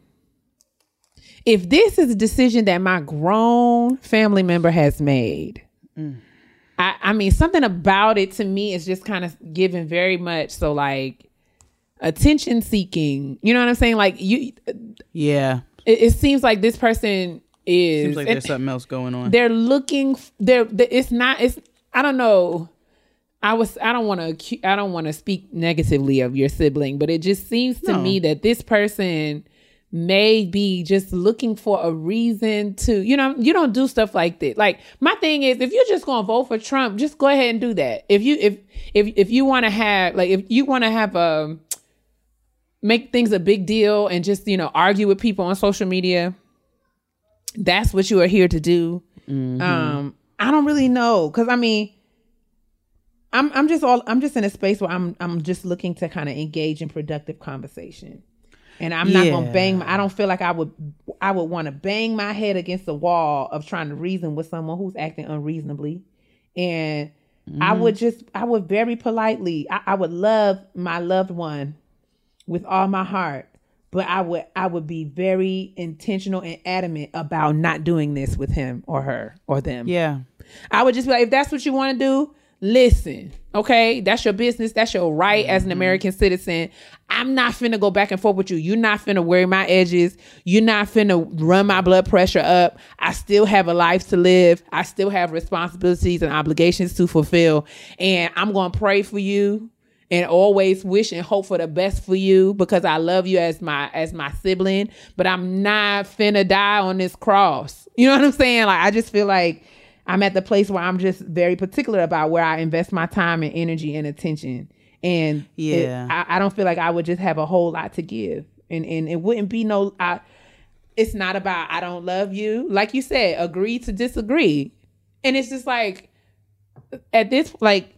if this is a decision that my grown family member has made, I, I mean, something about it to me is just kind of given very much so like attention seeking. You know what I'm saying? Like you, Yeah. it, it seems like this person is. Seems like there's something else going on. they're looking. They're. It's not. It's. I don't know. I was. I don't want to. I don't want to speak negatively of your sibling, but it just seems to No. me that this person may be just looking for a reason to. You know, you don't do stuff like that. Like my thing is, if you're just gonna vote for Trump, just go ahead and do that. If you if if if you want to have like if you want to have a make things a big deal and just you know argue with people on social media that's what you are here to do um i don't really know because i mean i'm i'm just all i'm just in a space where i'm i'm just looking to kind of engage in productive conversation. And i'm not gonna bang my, i don't feel like i would i would want to bang my head against the wall of trying to reason with someone who's acting unreasonably. And i mm-hmm. would just i would very politely I, I would love my loved one with all my heart but i would i would be very intentional and adamant about not doing this with him or her or them. Yeah. i would just be like if that's what you want to do listen okay? That's your business. That's your right as an mm-hmm. american citizen. I'm not finna go back and forth with you. You're not finna wear my edges. You're not finna run my blood pressure up. I still have a life to live. I still have responsibilities and obligations to fulfill. And i'm gonna pray for you and always wish and hope for the best for you because I love you as my as my sibling, but I'm not finna die on this cross. You know what I'm saying? Like I just feel like I'm at the place where I'm just very particular about where I invest my time and energy and attention. And it- Yeah. I, I don't feel like I would just have a whole lot to give. And and it wouldn't be no I it's not about I don't love you. Like you said, agree to disagree. And it's just like at this like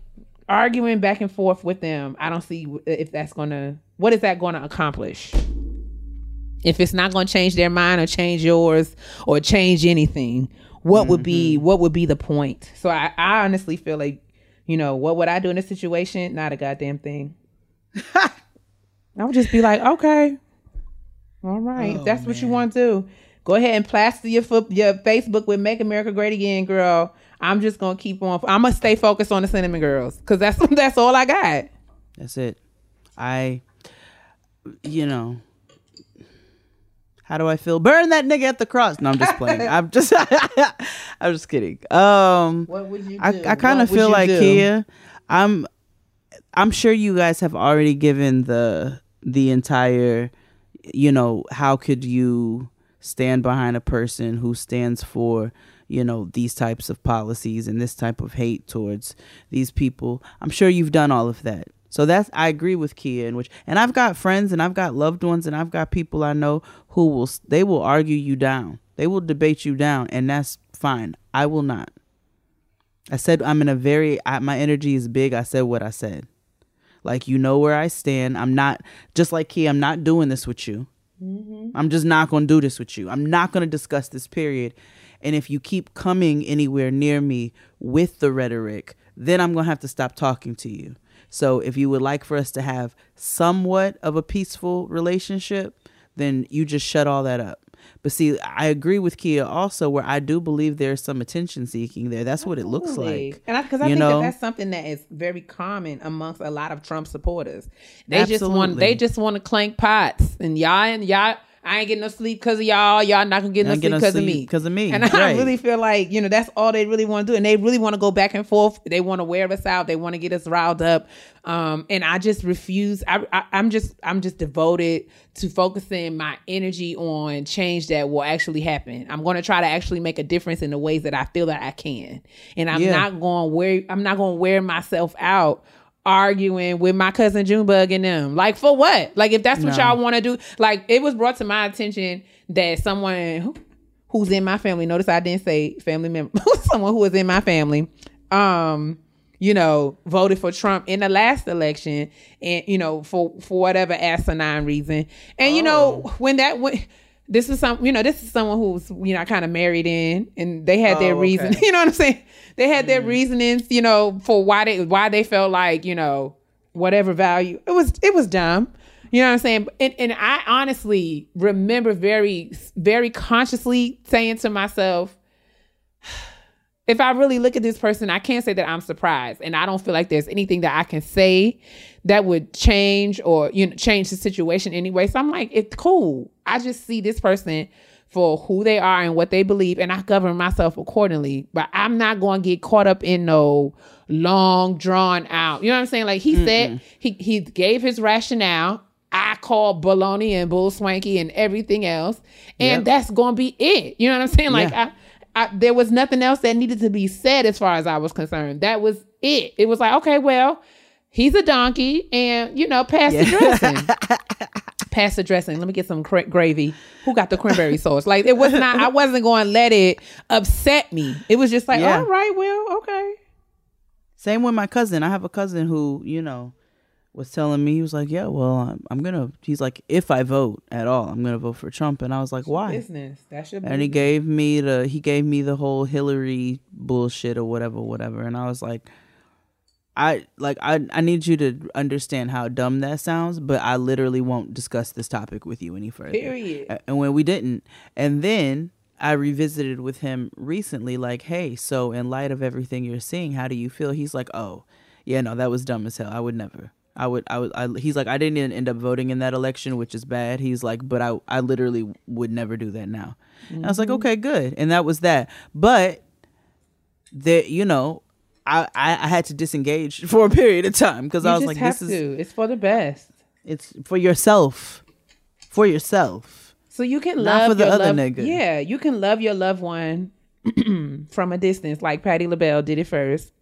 arguing back and forth with them i don't see if that's gonna what is that gonna accomplish if it's not gonna change their mind or change yours or change anything what would be mm-hmm. what would be the point? So I, I honestly feel like you know what would i do in this situation? Not a goddamn thing. I would just be like okay. All right. If that's what you want to do. Go ahead and plaster your foot your facebook with make america great again girl. I'm just gonna keep on i'm gonna stay focused on the cinnamon girls because that's that's all i got. That's it. I, you know, how do I feel? Burn that nigga at the cross. No, I'm just playing. I'm just, I'm just kidding. Um, what would you I, I kind of feel like Keia. I'm, I'm sure you guys have already given the the entire, you know, how could you stand behind a person who stands for you know these types of policies and this type of hate towards these people i'm sure you've done all of that so that's i agree with keia in which and i've got friends and i've got loved ones and i've got people i know who will they will argue you down. They will debate you down and that's fine. I will not. I said i'm in a very I, my energy is big. I said what i said. Like you know where i stand. I'm not just like keia i'm not doing this with you. Mm-hmm. I'm just not going to do this with you. I'm not going to discuss this period. And if you keep coming anywhere near me with the rhetoric, then I'm going to have to stop talking to you. So if you would like for us to have somewhat of a peaceful relationship, then you just shut all that up. But see, I agree with Keia also, where I do believe there's some attention seeking there. That's what it looks like. And because I, you think know? that that's something that is very common amongst a lot of Trump supporters. They just want they just want to clank pots, and y'all and y'all. I ain't getting no sleep because of y'all. Y'all not gonna get no sleep getting no because of me. Because of me. And I really feel like you know that's all they really want to do, and they really want to go back and forth. They want to wear us out. They want to get us riled up. Um, and I just refuse. I, I I'm just I'm just devoted to focusing my energy on change that will actually happen. I'm going to try to actually make a difference in the ways that I feel that I can, and I'm Yeah. not going to wear I'm not going to wear myself out arguing with my cousin Junebug and them. Like for what? Like if that's what No. y'all want to do. Like it was brought to my attention that someone who, who's in my family. Notice I didn't say family member. someone who was in my family. Um, you know, voted for Trump in the last election, and you know, for for whatever asinine reason. And you know, Oh. when that went. This is some, you know, this is someone who's, you know, kind of married in, and they had their Oh, reason. okay. Mm. You know what I'm saying? They had their reasonings, you know, for why they why they felt like, you know, whatever value. It was it was dumb. You know what I'm saying? And and I honestly remember very very consciously saying to myself, if I really look at this person, I can't say that I'm surprised, and I don't feel like there's anything that I can say that would change or you know change the situation anyway. So I'm like, it's cool. I just see this person for who they are and what they believe, and I govern myself accordingly. But I'm not going to get caught up in no long drawn out. You know what I'm saying? Like he said, he he gave his rationale. I call baloney and bull swanky and everything else, and Yep. that's going to be it. You know what I'm saying? Like Yeah. I, I, there was nothing else that needed to be said as far as I was concerned. That was it. It was like, okay, well, he's a donkey, and you know, pass the dressing. pass the dressing. Let me get some cra- gravy. Who got the cranberry sauce? Like it was not. I wasn't going to let it upset me. It was just like, Yeah. all right, well, okay. Same with my cousin. I have a cousin who, you know, was telling me he was like, "Yeah, well, I'm, I'm gonna." He's like, "If I vote at all, I'm gonna vote for Trump." And I was like, "Why?" Business. That should. And he gave me the he gave me the whole Hillary bullshit or whatever, whatever. And I was like, I like I I need you to understand how dumb that sounds, but I literally won't discuss this topic with you any further. Period. And when we didn't, and then I revisited with him recently, like, hey, so in light of everything you're seeing, how do you feel? He's like, oh, yeah, no, that was dumb as hell. I would never. I would, I would, I, he's like, I didn't even end up voting in that election, which is bad. He's like, but I, I literally would never do that now. And I was like, mm-hmm. okay, good. And that was that. But that, you know, I, I, I had to disengage for a period of time because I was like, have this to. is, It's for the best. it's for yourself, for yourself. So you can Not love for the other love- nigga. Yeah, you can love your loved one from a distance, like Patti LaBelle did it first.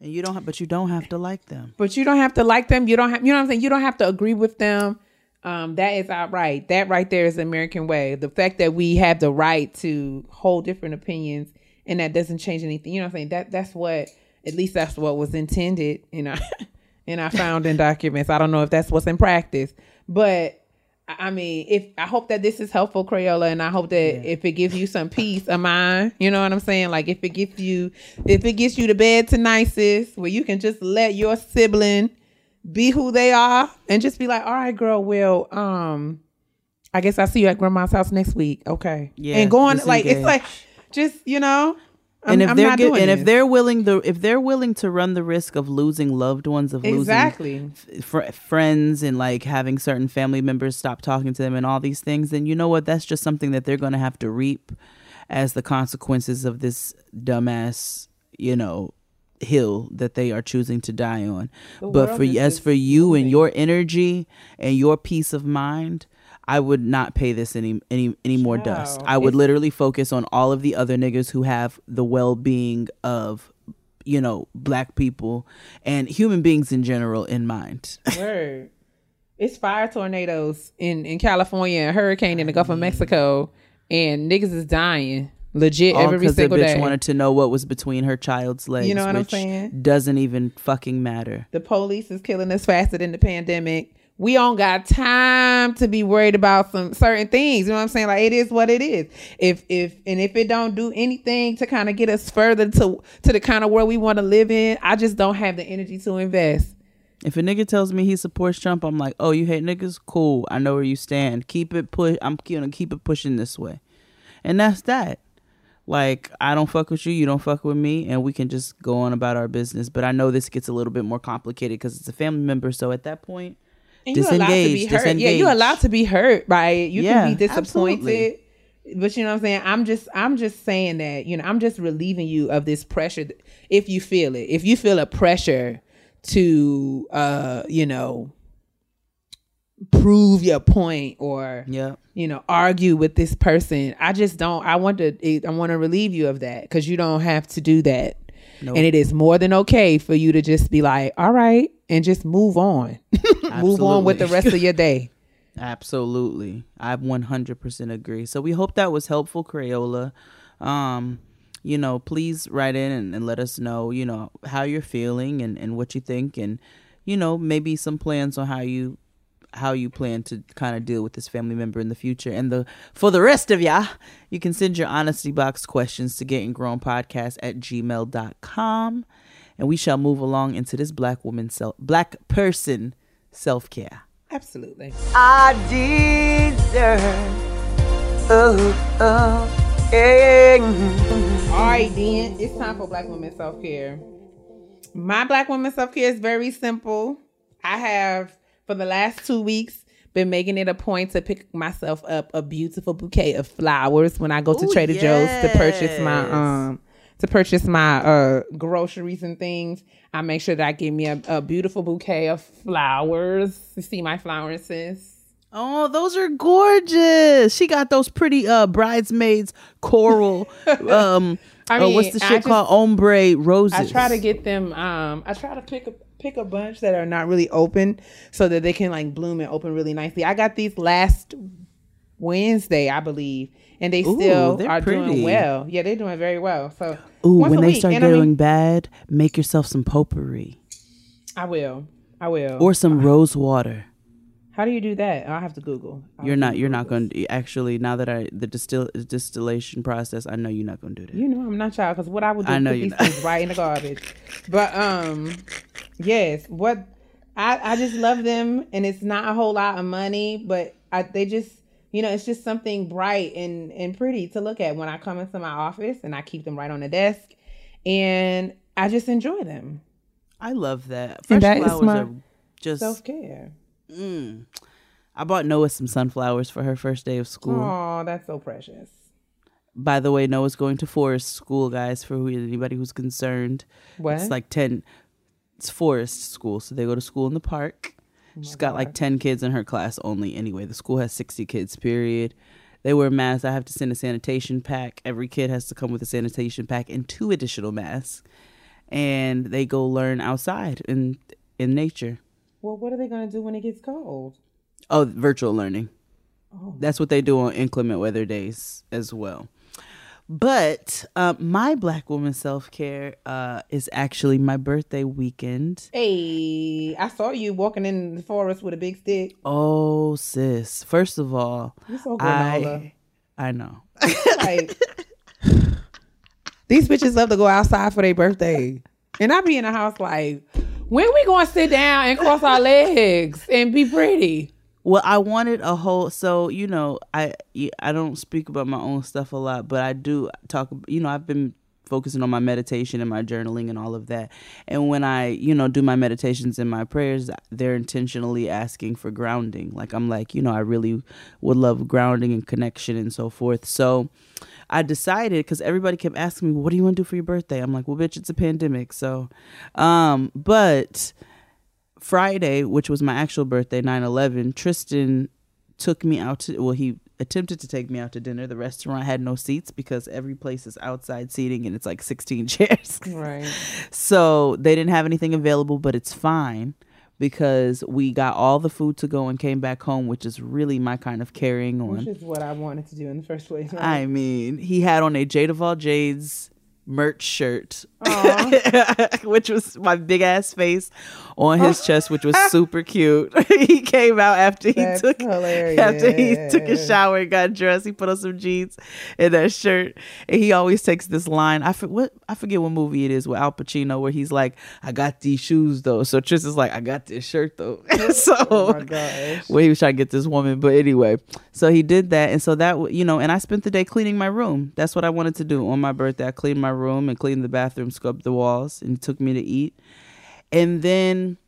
And you don't have, but you don't have to like them. But you don't have to like them. You don't have. You know what I'm saying. You don't have to agree with them. Um, that is outright. That right there is the American way. The fact that we have the right to hold different opinions and that doesn't change anything. You know what I'm saying? That that's what at least that's what was intended in our in our founding documents. I don't know if that's what's in practice, but I mean, if I hope that this is helpful, Crayola, and I hope that if it gives you some peace of mind, you know what I'm saying? Like if it gets you, if it gets you to bed tonight, sis, where you can just let your sibling be who they are and just be like, all right, girl, well, um, I guess I'll see you at grandma's house next week. Okay. Yeah, And going like it's like just, you know, I'm, and if I'm they're not get- doing and if they're willing the if they're willing to run the risk of losing loved ones of Exactly. losing fr- friends and like having certain family members stop talking to them and all these things then you know what? That's just something that they're going to have to reap as the consequences of this dumbass you know hill that they are choosing to die on. But for as for you and your energy and your peace of mind I would not pay this any any any more dust. I would it's- literally focus on all of the other niggas who have the well-being of you know black people and human beings in general in mind. Word. It's fire tornadoes in, in California, a hurricane in the Gulf of Mexico, and niggas is dying legit All every because the bitch day. wanted to know what was between her child's legs, You know what I'm saying? doesn't even fucking matter. the police is killing us faster than the pandemic. We don't got time to be worried about some certain things. You know what I'm saying? Like it is what it is. If if and if it don't do anything to kind of get us further to to the kind of world we want to live in, I just don't have the energy to invest. If a nigga tells me he supports Trump, I'm like, oh, you hate niggas? Cool. I know where you stand. Keep it push. I'm gonna keep it pushing this way, and that's that. Like I don't fuck with you, you don't fuck with me, and we can just go on about our business. But I know this gets a little bit more complicated because it's a family member. So at that point, And you're allowed to be Disengage, hurt. Yeah, you're allowed to be hurt by it. You Yeah, can be disappointed. absolutely. But you know what I'm saying? I'm just I'm just saying that, you know, I'm just relieving you of this pressure if you feel it. If you feel a pressure to uh, you know, prove your point or yeah, you know, argue with this person. I just don't I want to I want to relieve you of that cuz you don't have to do that. Nope. And it is more than okay for you to just be like, "All right," and just move on. move on with the rest of your day. absolutely. I 100% agree. So we hope that was helpful, Crayola. Um, you know, please write in and, and let us know, you know, how you're feeling and, and what you think and, you know, maybe some plans on how you how you plan to kind of deal with this family member in the future. And the for the rest of ya, you can send your honesty box questions to getting grown podcast at gmail.com. And we shall move along into this black woman self black person self-care. Absolutely. I deserve. Oh, oh. All right, then it's time for Black Women Self Care. My Black Women Self Care is very simple. I have for the last two weeks been making it a point to pick myself up a beautiful bouquet of flowers when I go to Ooh, Trader Joe's to purchase my um to purchase my uh groceries and things. I make sure that I give me a, a beautiful bouquet of flowers. You see my flowers, sis? Oh, those are gorgeous. She got those pretty uh bridesmaids coral um I uh, what's mean, the I shit just- called ombre roses. I try to get them. Um, I try to pick a pick a bunch that are not really open, so that they can like bloom and open really nicely. I got these last Wednesday, I believe, and they Ooh, still they're pretty. doing well. Yeah, they're doing very well. So Ooh, when they week, start doing I mean, bad, make yourself some potpourri I will. I will. or some rose water. how do you do that? I'll have to Google. I'll You're not. You're not going to actually. Now that I the distill distillation process, I know you're not going to do that. You know I'm not child because what I would do I is know these not. things right in the garbage. But um, yes, what I I just love them, and it's not a whole lot of money, but I, they just you know it's just something bright and and pretty to look at when I come into my office, and I keep them right on the desk, and I just enjoy them. I love that. Fresh that flowers are just. Self care. mm. I bought Noah some sunflowers for her first day of school. Oh, that's so precious. By the way, Noah's going to forest school, guys. For who, anybody who's concerned, What? it's like ten. It's forest school, so they go to school in the park. Oh She's got like ten kids in her class only. Anyway, the school has sixty kids. Period. They wear masks. I have to send a sanitation pack. Every kid has to come with a sanitation pack and two additional masks, and they go learn outside in in nature. well, what are they gonna do when it gets cold? Oh, virtual learning. Oh. That's what they do on inclement weather days as well. But um, my black woman self care uh, is actually my birthday weekend. Hey, I saw you walking in the forest with a big stick. Oh, sis. First of all, You're so. I I know. like these bitches love to go outside for their birthday, and I be in the house like, when we gonna sit down and cross our legs and be pretty? Well, I wanted a whole. So you know, I I don't speak about my own stuff a lot, but I do talk. You know, I've been focusing on my meditation and my journaling and all of that. And when I, you know, do my meditations and my prayers, they're intentionally asking for grounding. Like I'm like, you know, I really would love grounding and connection and so forth. So I decided because everybody kept asking me, "What do you want to do for your birthday?" I'm like, "Well, bitch, it's a pandemic." So, um, but Friday, which was my actual birthday, 9/11, Tristan took me out to well, he attempted to take me out to dinner. The restaurant had no seats because every place is outside seating and it's like 16 chairs. Right. So they didn't have anything available, but it's fine because we got all the food to go and came back home, which is really my kind of carrying on. Which is what I wanted to do in the first place. right? I mean, he had on a Jada of all Jades merch shirt, which was my big ass face on his chest, which was super cute. he came out after he That's took hilarious. after he took a shower and got dressed. He put on some jeans and that shirt, and he always takes this line. I for, what I forget what movie it is with Al Pacino where he's like, "I got these shoes though." So Tristan's like, "I got this shirt though." Oh so Oh my gosh. where he was trying to get this woman. But anyway, so he did that, and so that you know, and I spent the day cleaning my room. That's what I wanted to do on my birthday. I cleaned my room and cleaned the bathroom, scrubbed the walls, and took me to eat, and then.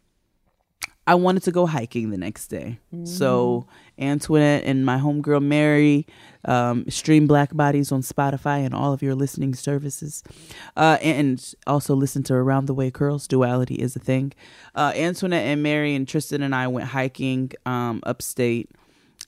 I wanted to go hiking the next day. So Antoinette and my homegirl Mary um, stream Black Bodies on Spotify and all of your listening services. Uh, and also listen to Around the Way Curls. Duality is a thing. Uh, Antoinette and Mary and Tristan and I went hiking um, upstate.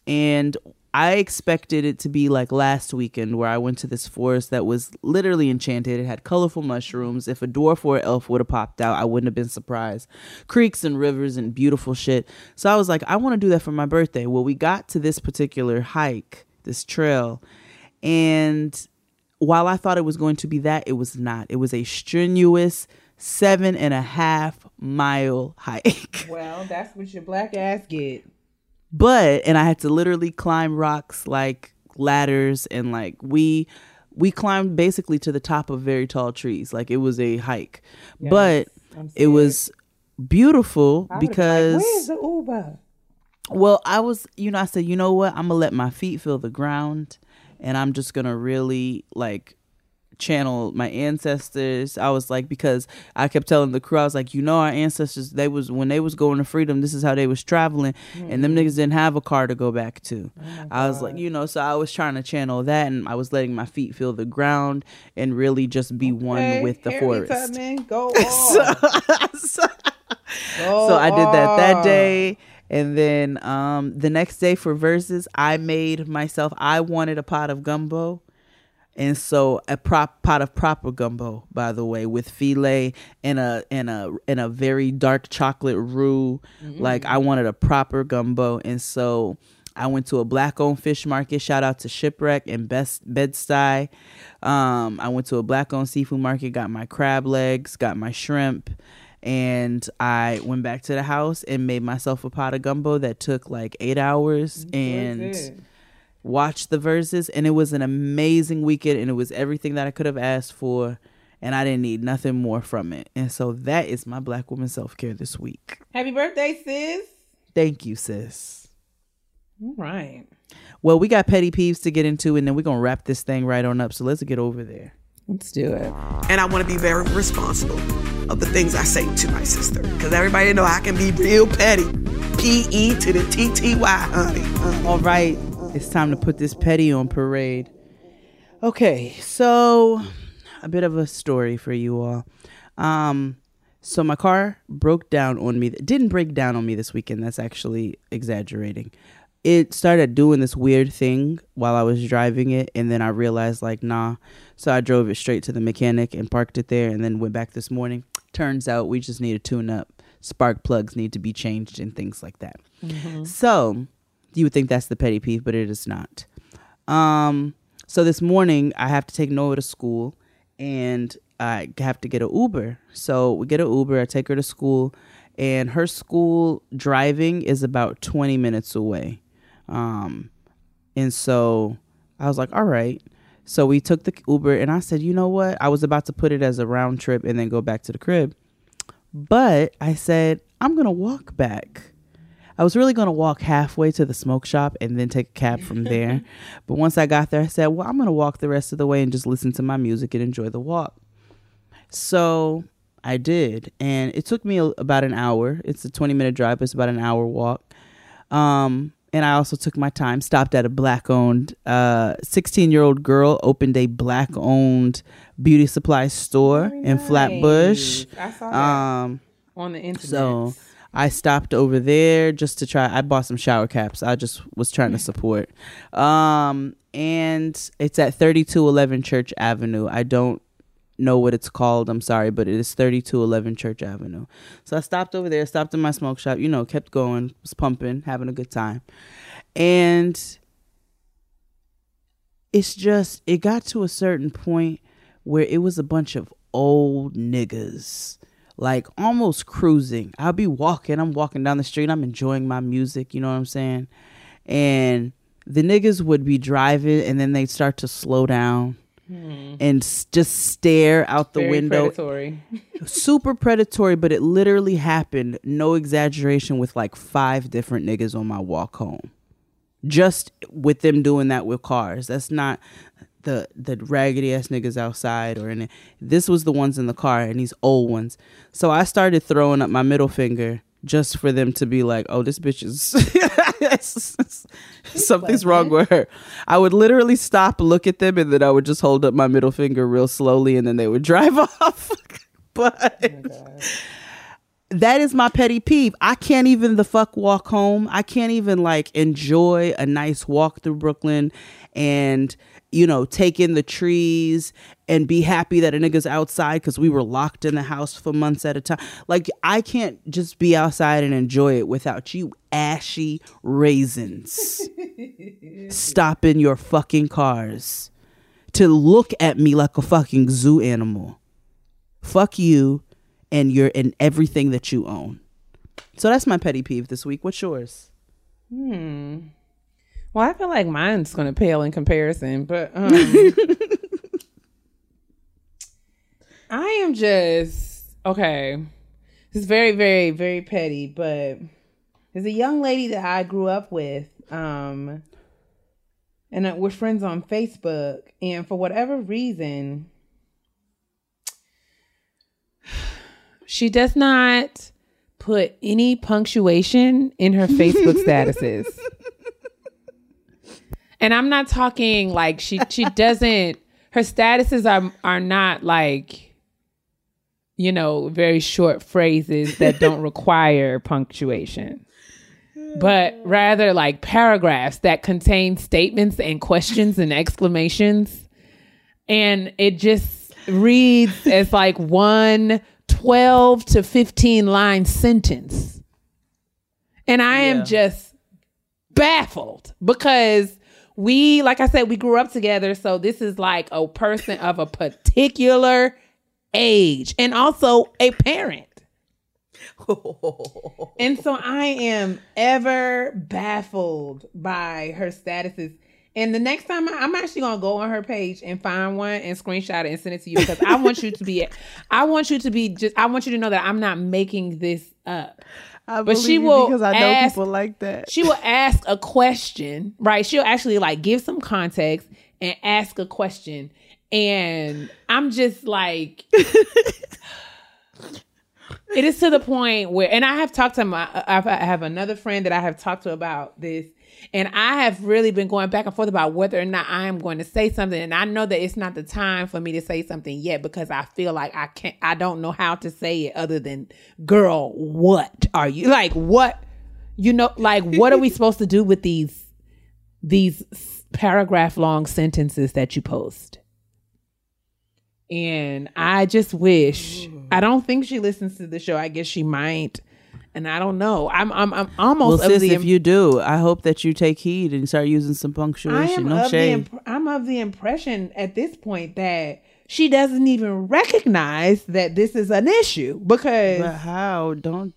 And I expected it to be like last weekend where I went to this forest that was literally enchanted. It had colorful mushrooms. If a dwarf or elf would have popped out, I wouldn't have been surprised. Creeks and rivers and beautiful shit. So I was like, I want to do that for my birthday. Well, we got to this particular hike, this trail, and while I thought it was going to be that, it was not. It was a strenuous seven and a half mile hike. Well, that's what your black ass get. But and i had to literally climb rocks like ladders and like we we climbed basically to the top of very tall trees. Like it was a hike. But it was beautiful I would've been because like, where's the Uber? well i was you know i said you know what? I'm gonna let my feet feel the ground and I'm just gonna really like channel my ancestors. I was like because I kept telling the crew I was like, you know, our ancestors they was when they was going to freedom, this is how they was traveling, and them niggas didn't have a car to go back to. I was like, you know, so I was trying to channel that, and I was letting my feet feel the ground and really just be one with the Harriet forest. Tubman, go on. so, Go so I did that that day. And then um, the next day for Verzuz, I made myself. I wanted a pot of gumbo, and so a prop pot of proper gumbo, by the way, with filé and a and a and a very dark chocolate roux. Like I wanted a proper gumbo, and so I went to a black owned fish market. Shout out to Shipwreck and Best Bedstuy. Um, I went to a black owned seafood market, got my crab legs, got my shrimp, and I went back to the house and made myself a pot of gumbo that took like eight hours and? Watched the Verzuz. And it was an amazing weekend, and it was everything that I could have asked for. And I didn't need nothing more from it. And so that is my black woman self care this week. Happy birthday, sis. Thank you, sis. All right. Well, we got petty peeves to get into, and then we're gonna wrap this thing right on up. So let's get over there. Let's do it. and I want to be very responsible of the things I say to my sister. Because everybody know I can be real petty. P E to the T T Y, honey. All right, it's time to put this petty on parade. Okay, so a bit of a story for you all. Um, so my car broke down on me. It didn't break down on me this weekend. That's actually exaggerating. It started doing this weird thing while I was driving it, and then I realized like, nah. So I drove it straight to the mechanic and parked it there, and then went back this morning. Turns out we just need a tune up. Spark plugs need to be changed and things like that. So you would think that's the petty peeve, but it is not. Um, so this morning I have to take Noah to school, and I have to get an Uber. So we get an Uber. I take her to school, and her school driving is about twenty minutes away. Um, and so I was like, all right. So we took the Uber, and I said, you know what? I was about to put it as a round trip and then go back to the crib. But I said, I'm going to walk back. I was really going to walk halfway to the smoke shop and then take a cab from there. but once I got there, I said, well, I'm going to walk the rest of the way and just listen to my music and enjoy the walk. So I did. And it took me a, about an hour. It's a 20 minute drive, but it's about an hour walk. Um, and I also took my time, stopped at a black owned, uh, 16 year old girl opened a black owned beauty supply store in Flatbush. I saw that Um, on the internet. so I stopped over there just to try. I bought some shower caps. I just was trying to support. Um, and it's at 3211 Church Avenue. I don't know what it's called. I'm sorry, but it is 3211 Church Avenue. So I stopped over there, stopped in my smoke shop, you know, kept going, was pumping, having a good time. And it's just, it got to a certain point where it was a bunch of old niggas like almost cruising. I'll be walking, I'm walking down the street, I'm enjoying my music, you know what I'm saying? And the niggas would be driving and then they'd start to slow down hmm. and s- just stare out the Very window. predatory. Super predatory, but it literally happened, no exaggeration, with like five different niggas on my walk home. Just with them doing that with cars. That's not the the raggedy ass niggas outside or in it. This was the ones in the car and these old ones. So I started throwing up my middle finger just for them to be like, "Oh, this bitch is something's wrong with her." I would literally stop, look at them, and then I would just hold up my middle finger real slowly, and then they would drive off. but that is my petty peeve. I can't even the fuck walk home. I can't even like enjoy a nice walk through Brooklyn and you know take in the trees and be happy that a nigga's outside because we were locked in the house for months at a time. Like I can't just be outside and enjoy it without you ashy raisins stopping your fucking cars to look at me like a fucking zoo animal. Fuck you and your and everything that you own. So that's my petty peeve this week. What's yours? Hmm. Well, I feel like mine's gonna pale in comparison, but um, I am just okay. This is very, very, very petty, but there's a young lady that I grew up with, um, and uh, we're friends on Facebook. And for whatever reason, she does not put any punctuation in her Facebook statuses. And I'm not talking like she she doesn't her statuses are are not like you know, very short phrases that don't require punctuation. But rather like paragraphs that contain statements and questions and exclamations. And it just reads as like one 12 to 15 line sentence. And I am just baffled because we, like I said, we grew up together. So this is like a person of a particular age and also a parent. and so I am ever baffled by her statuses. And the next time I, I'm actually gonna go on her page and find one and screenshot it and send it to you because I want you to be, I want you to be just, I want you to know that I'm not making this up. I But she will because I know ask- people like that. She will ask a question, right? She'll actually like give some context and ask a question. And I'm just like, it is to the point where, and I have talked to my, I have another friend that I have talked to about this, and I have really been going back and forth about whether or not I am going to say something. And I know that it's not the time for me to say something yet because I feel like I can't, I don't know how to say it other than, girl, what are you like? What, you know, like, what are we supposed to do with these, these paragraph long sentences that you post? And I just wish I don't think she listens to the show. I guess she might. And I don't know. I'm I'm I'm Well, almost of sis, the if you do, I hope that you take heed and start using some punctuation. No shade. imp- I'm of the impression at this point that she doesn't even recognize that this is an issue because But how? Don't.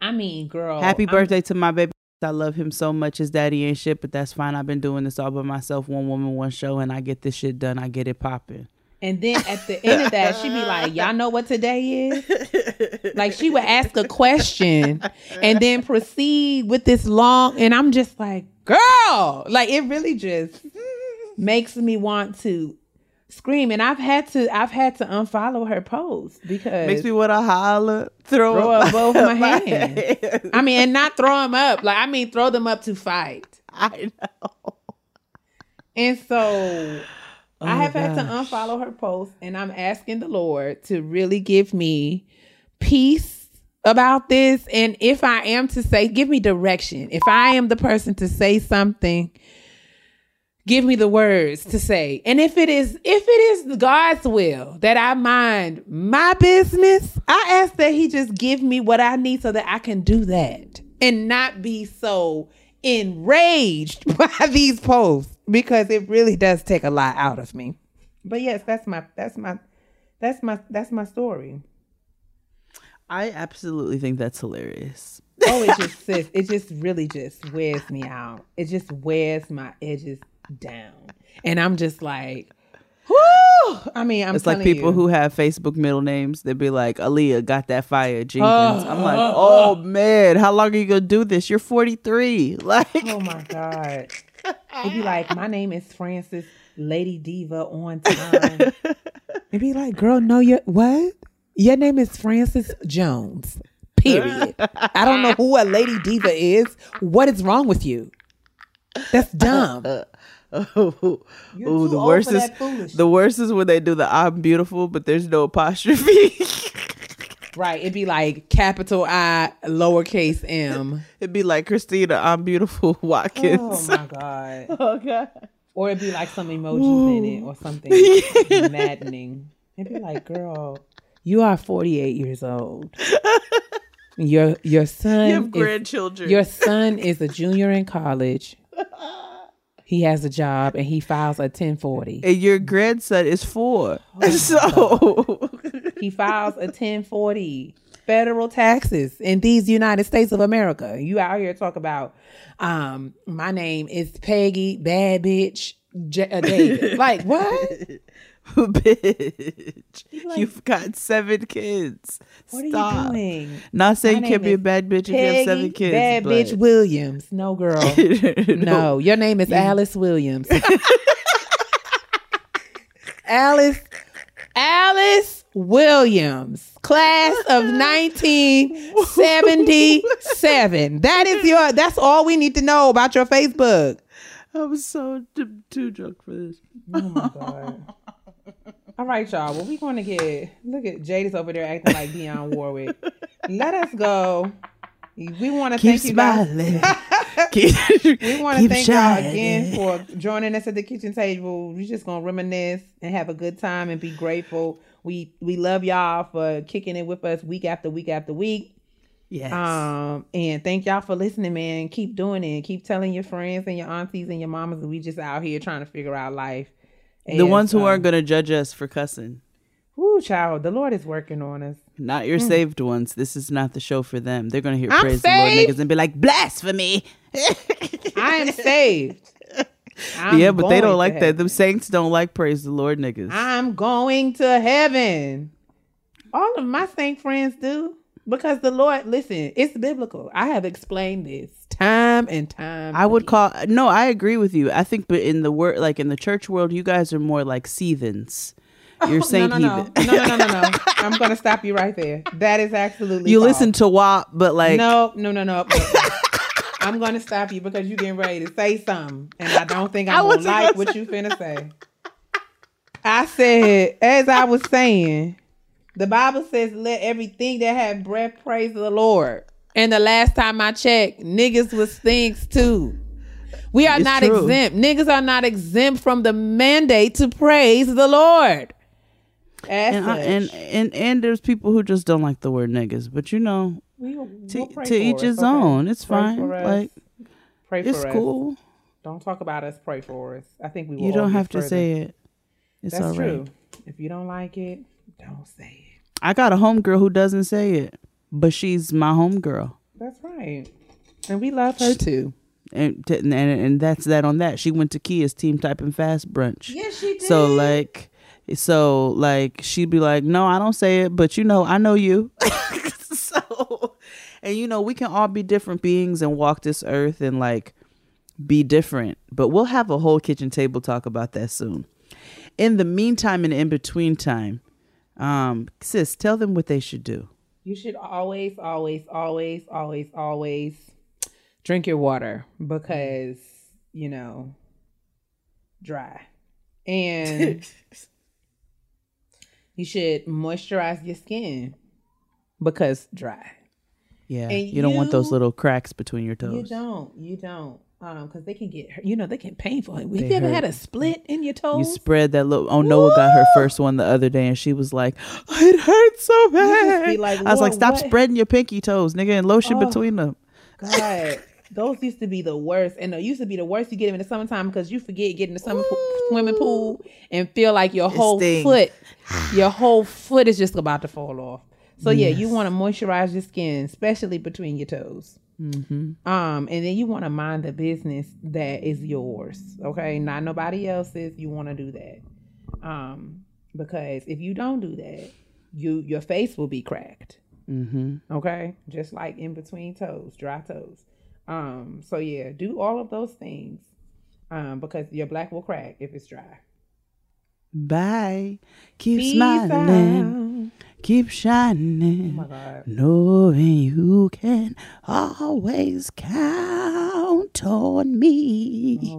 I mean, girl, Happy I'm- birthday to my baby. I love him so much. His daddy ain't shit, but that's fine. I've been doing this all by myself, one woman, one show, and I get this shit done. I get it popping. And then at the end of that, she'd be like, Y'all know what today is? Like she would ask a question and then proceed with this long and I'm just like, girl, like it really just makes me want to scream. And I've had to I've had to unfollow her post because Makes me want to holler, throw, throw up up both my hands. I mean, and not throw them up. Like I mean throw them up to fight. I know. And so I oh have had to Oh unfollow her post, and I'm asking the Lord to really give me peace about this. And if I am to say, give me direction. If I am the person to say something, give me the words to say. And if it is, if it is God's will that I mind my business, I ask that He just give me what I need so that I can do that and not be so enraged by these posts because it really does take a lot out of me. But yes, that's my that's my that's my that's my story. I absolutely think that's hilarious. Oh, it just sis, it just really just wears me out. It just wears my edges down, and I'm just like, whoo! I mean, I'm It's like people you. who have Facebook middle names. They'd be like, Aaliyah got that fire Jenkins. I'm like, oh man, how long are you gonna do this? You're 43. Like, Oh my god! It'd be like, my name is Francis Lady Diva on time. It'd be like, girl, no, your what? Your name is Francis Jones. Period. I don't know who a Lady Diva is. What is wrong with you? That's dumb. oh, the worst is the worst is when they do the I'm beautiful, but there's no apostrophe. Right. It'd be like capital I, lowercase m. It'd be like Christina, I'm beautiful Watkins. Oh my god. Oh, God. Or it'd be like some emojis in it or something maddening. It'd be like, girl, you are 48 years old. Your your son You have is, grandchildren. your son is a junior in college. He has a job and he files a 1040. and your grandson is four. Oh, so He files a 1040 federal taxes in these United States of America. You out here talk about um my name is Peggy Bad Bitch J- uh, David. like what? bitch. You've got seven kids. What Stop. are you doing? Not saying My you can't be a bad bitch if you have seven kids. Bad but- bitch Williams. No girl. no, your name is Alice Williams. Alice Alice Williams, class of 1977. That is your that's all we need to know about your Facebook. I'm so t- too drunk for this. Oh my god. All right, y'all. Well, we're going to get look at Jada's over there acting like Dionne Warwick. Let us go. We want to Keep thank you guys. smiling. keep, We want to thank y'all again for joining us at the kitchen table. We're just gonna reminisce and have a good time and be grateful. We we love y'all for kicking it with us week after week after week. Yes. Um, and thank y'all for listening, man. Keep doing it. Keep telling your friends and your aunties and your mamas that we just out here trying to figure out life. the ones who um, aren't going to judge us for cussing. Whoo, child, the Lord is working on us. Not your mm. saved ones. This is not the show for them. They're going to hear I'm praise the Lord niggas and be like, blasphemy. I am saved. I'm yeah, but they don't like that. heaven. Them saints don't like praise the Lord niggas. I'm going to heaven. All of my saint friends do. Because the Lord, listen, it's biblical. I have explained this time and time. I would call no, I agree with you. I think, but in the word, like in the church world, you guys are more like seathens. You're saying no, no, no, no, no, no, no, no. I'm going to stop you right there. That is absolutely. you false. listen to WAP, but like No, no, no, no. I'm going to stop you because you're getting ready to say something, and I don't think I'm going to like what you finna say. I said, as I was saying, the Bible says, "Let everything that have breath praise the Lord." And the last time I checked, niggas was things too. We are It's not true. exempt. Niggas are not exempt from the mandate to praise the Lord. As and, I, and and and there's people who just don't like the word niggas, but you know, we, will to, we'll pray to each us, his okay? own. It's Pray fine. for us. Like Pray for it's us. cool. Don't talk about us. Pray for us. I think we. Will You don't get have to further. say it. It's That's all right. true. If you don't like it, don't say it. I got a homegirl who doesn't say it, but she's my homegirl. That's right. And we love her too. and and and that's that on that. She went to Keia's team typing fast brunch. Yes, she did. So like, so like she'd be like, "No, I don't say it, but you know, I know you." so, and you know, we can all be different beings and walk this earth and like be different. But we'll have a whole kitchen table talk about that soon. In the meantime and in between time, um, sis, tell them what they should do. you should always, always, always, always, always drink your water because you know dry, and you should moisturize your skin because dry. Yeah, And you don't want those little cracks between your toes. You don't. You don't. Um, because they can get, hurt- you know, they can painful. Have you ever had a split in your toes? You spread that little. Oh, Noah got her first one the other day, and she was like, "It hurts so bad." like, I was like, "Stop what?" spreading your pinky toes, nigga, and lotion Oh. between them." God, those used to be the worst, and they used to be the worst. You get them in the summertime because you forget getting the summer pool, swimming pool and feel like your whole foot, your whole foot is just about to fall off. So yeah, you want to moisturize your skin, especially between your toes. Mm-hmm. Um, and then you want to mind the business that is yours. Okay, not nobody else's. You want to do that. Um, because if you don't do that, you your face will be cracked. Mm-hmm. Okay, just like in between toes, dry toes. Um, so yeah, do all of those things. Um, because your black will crack if it's dry. Bye. Keep Peace smiling. out. Keep shining. Oh my God. Knowing you can always count on me.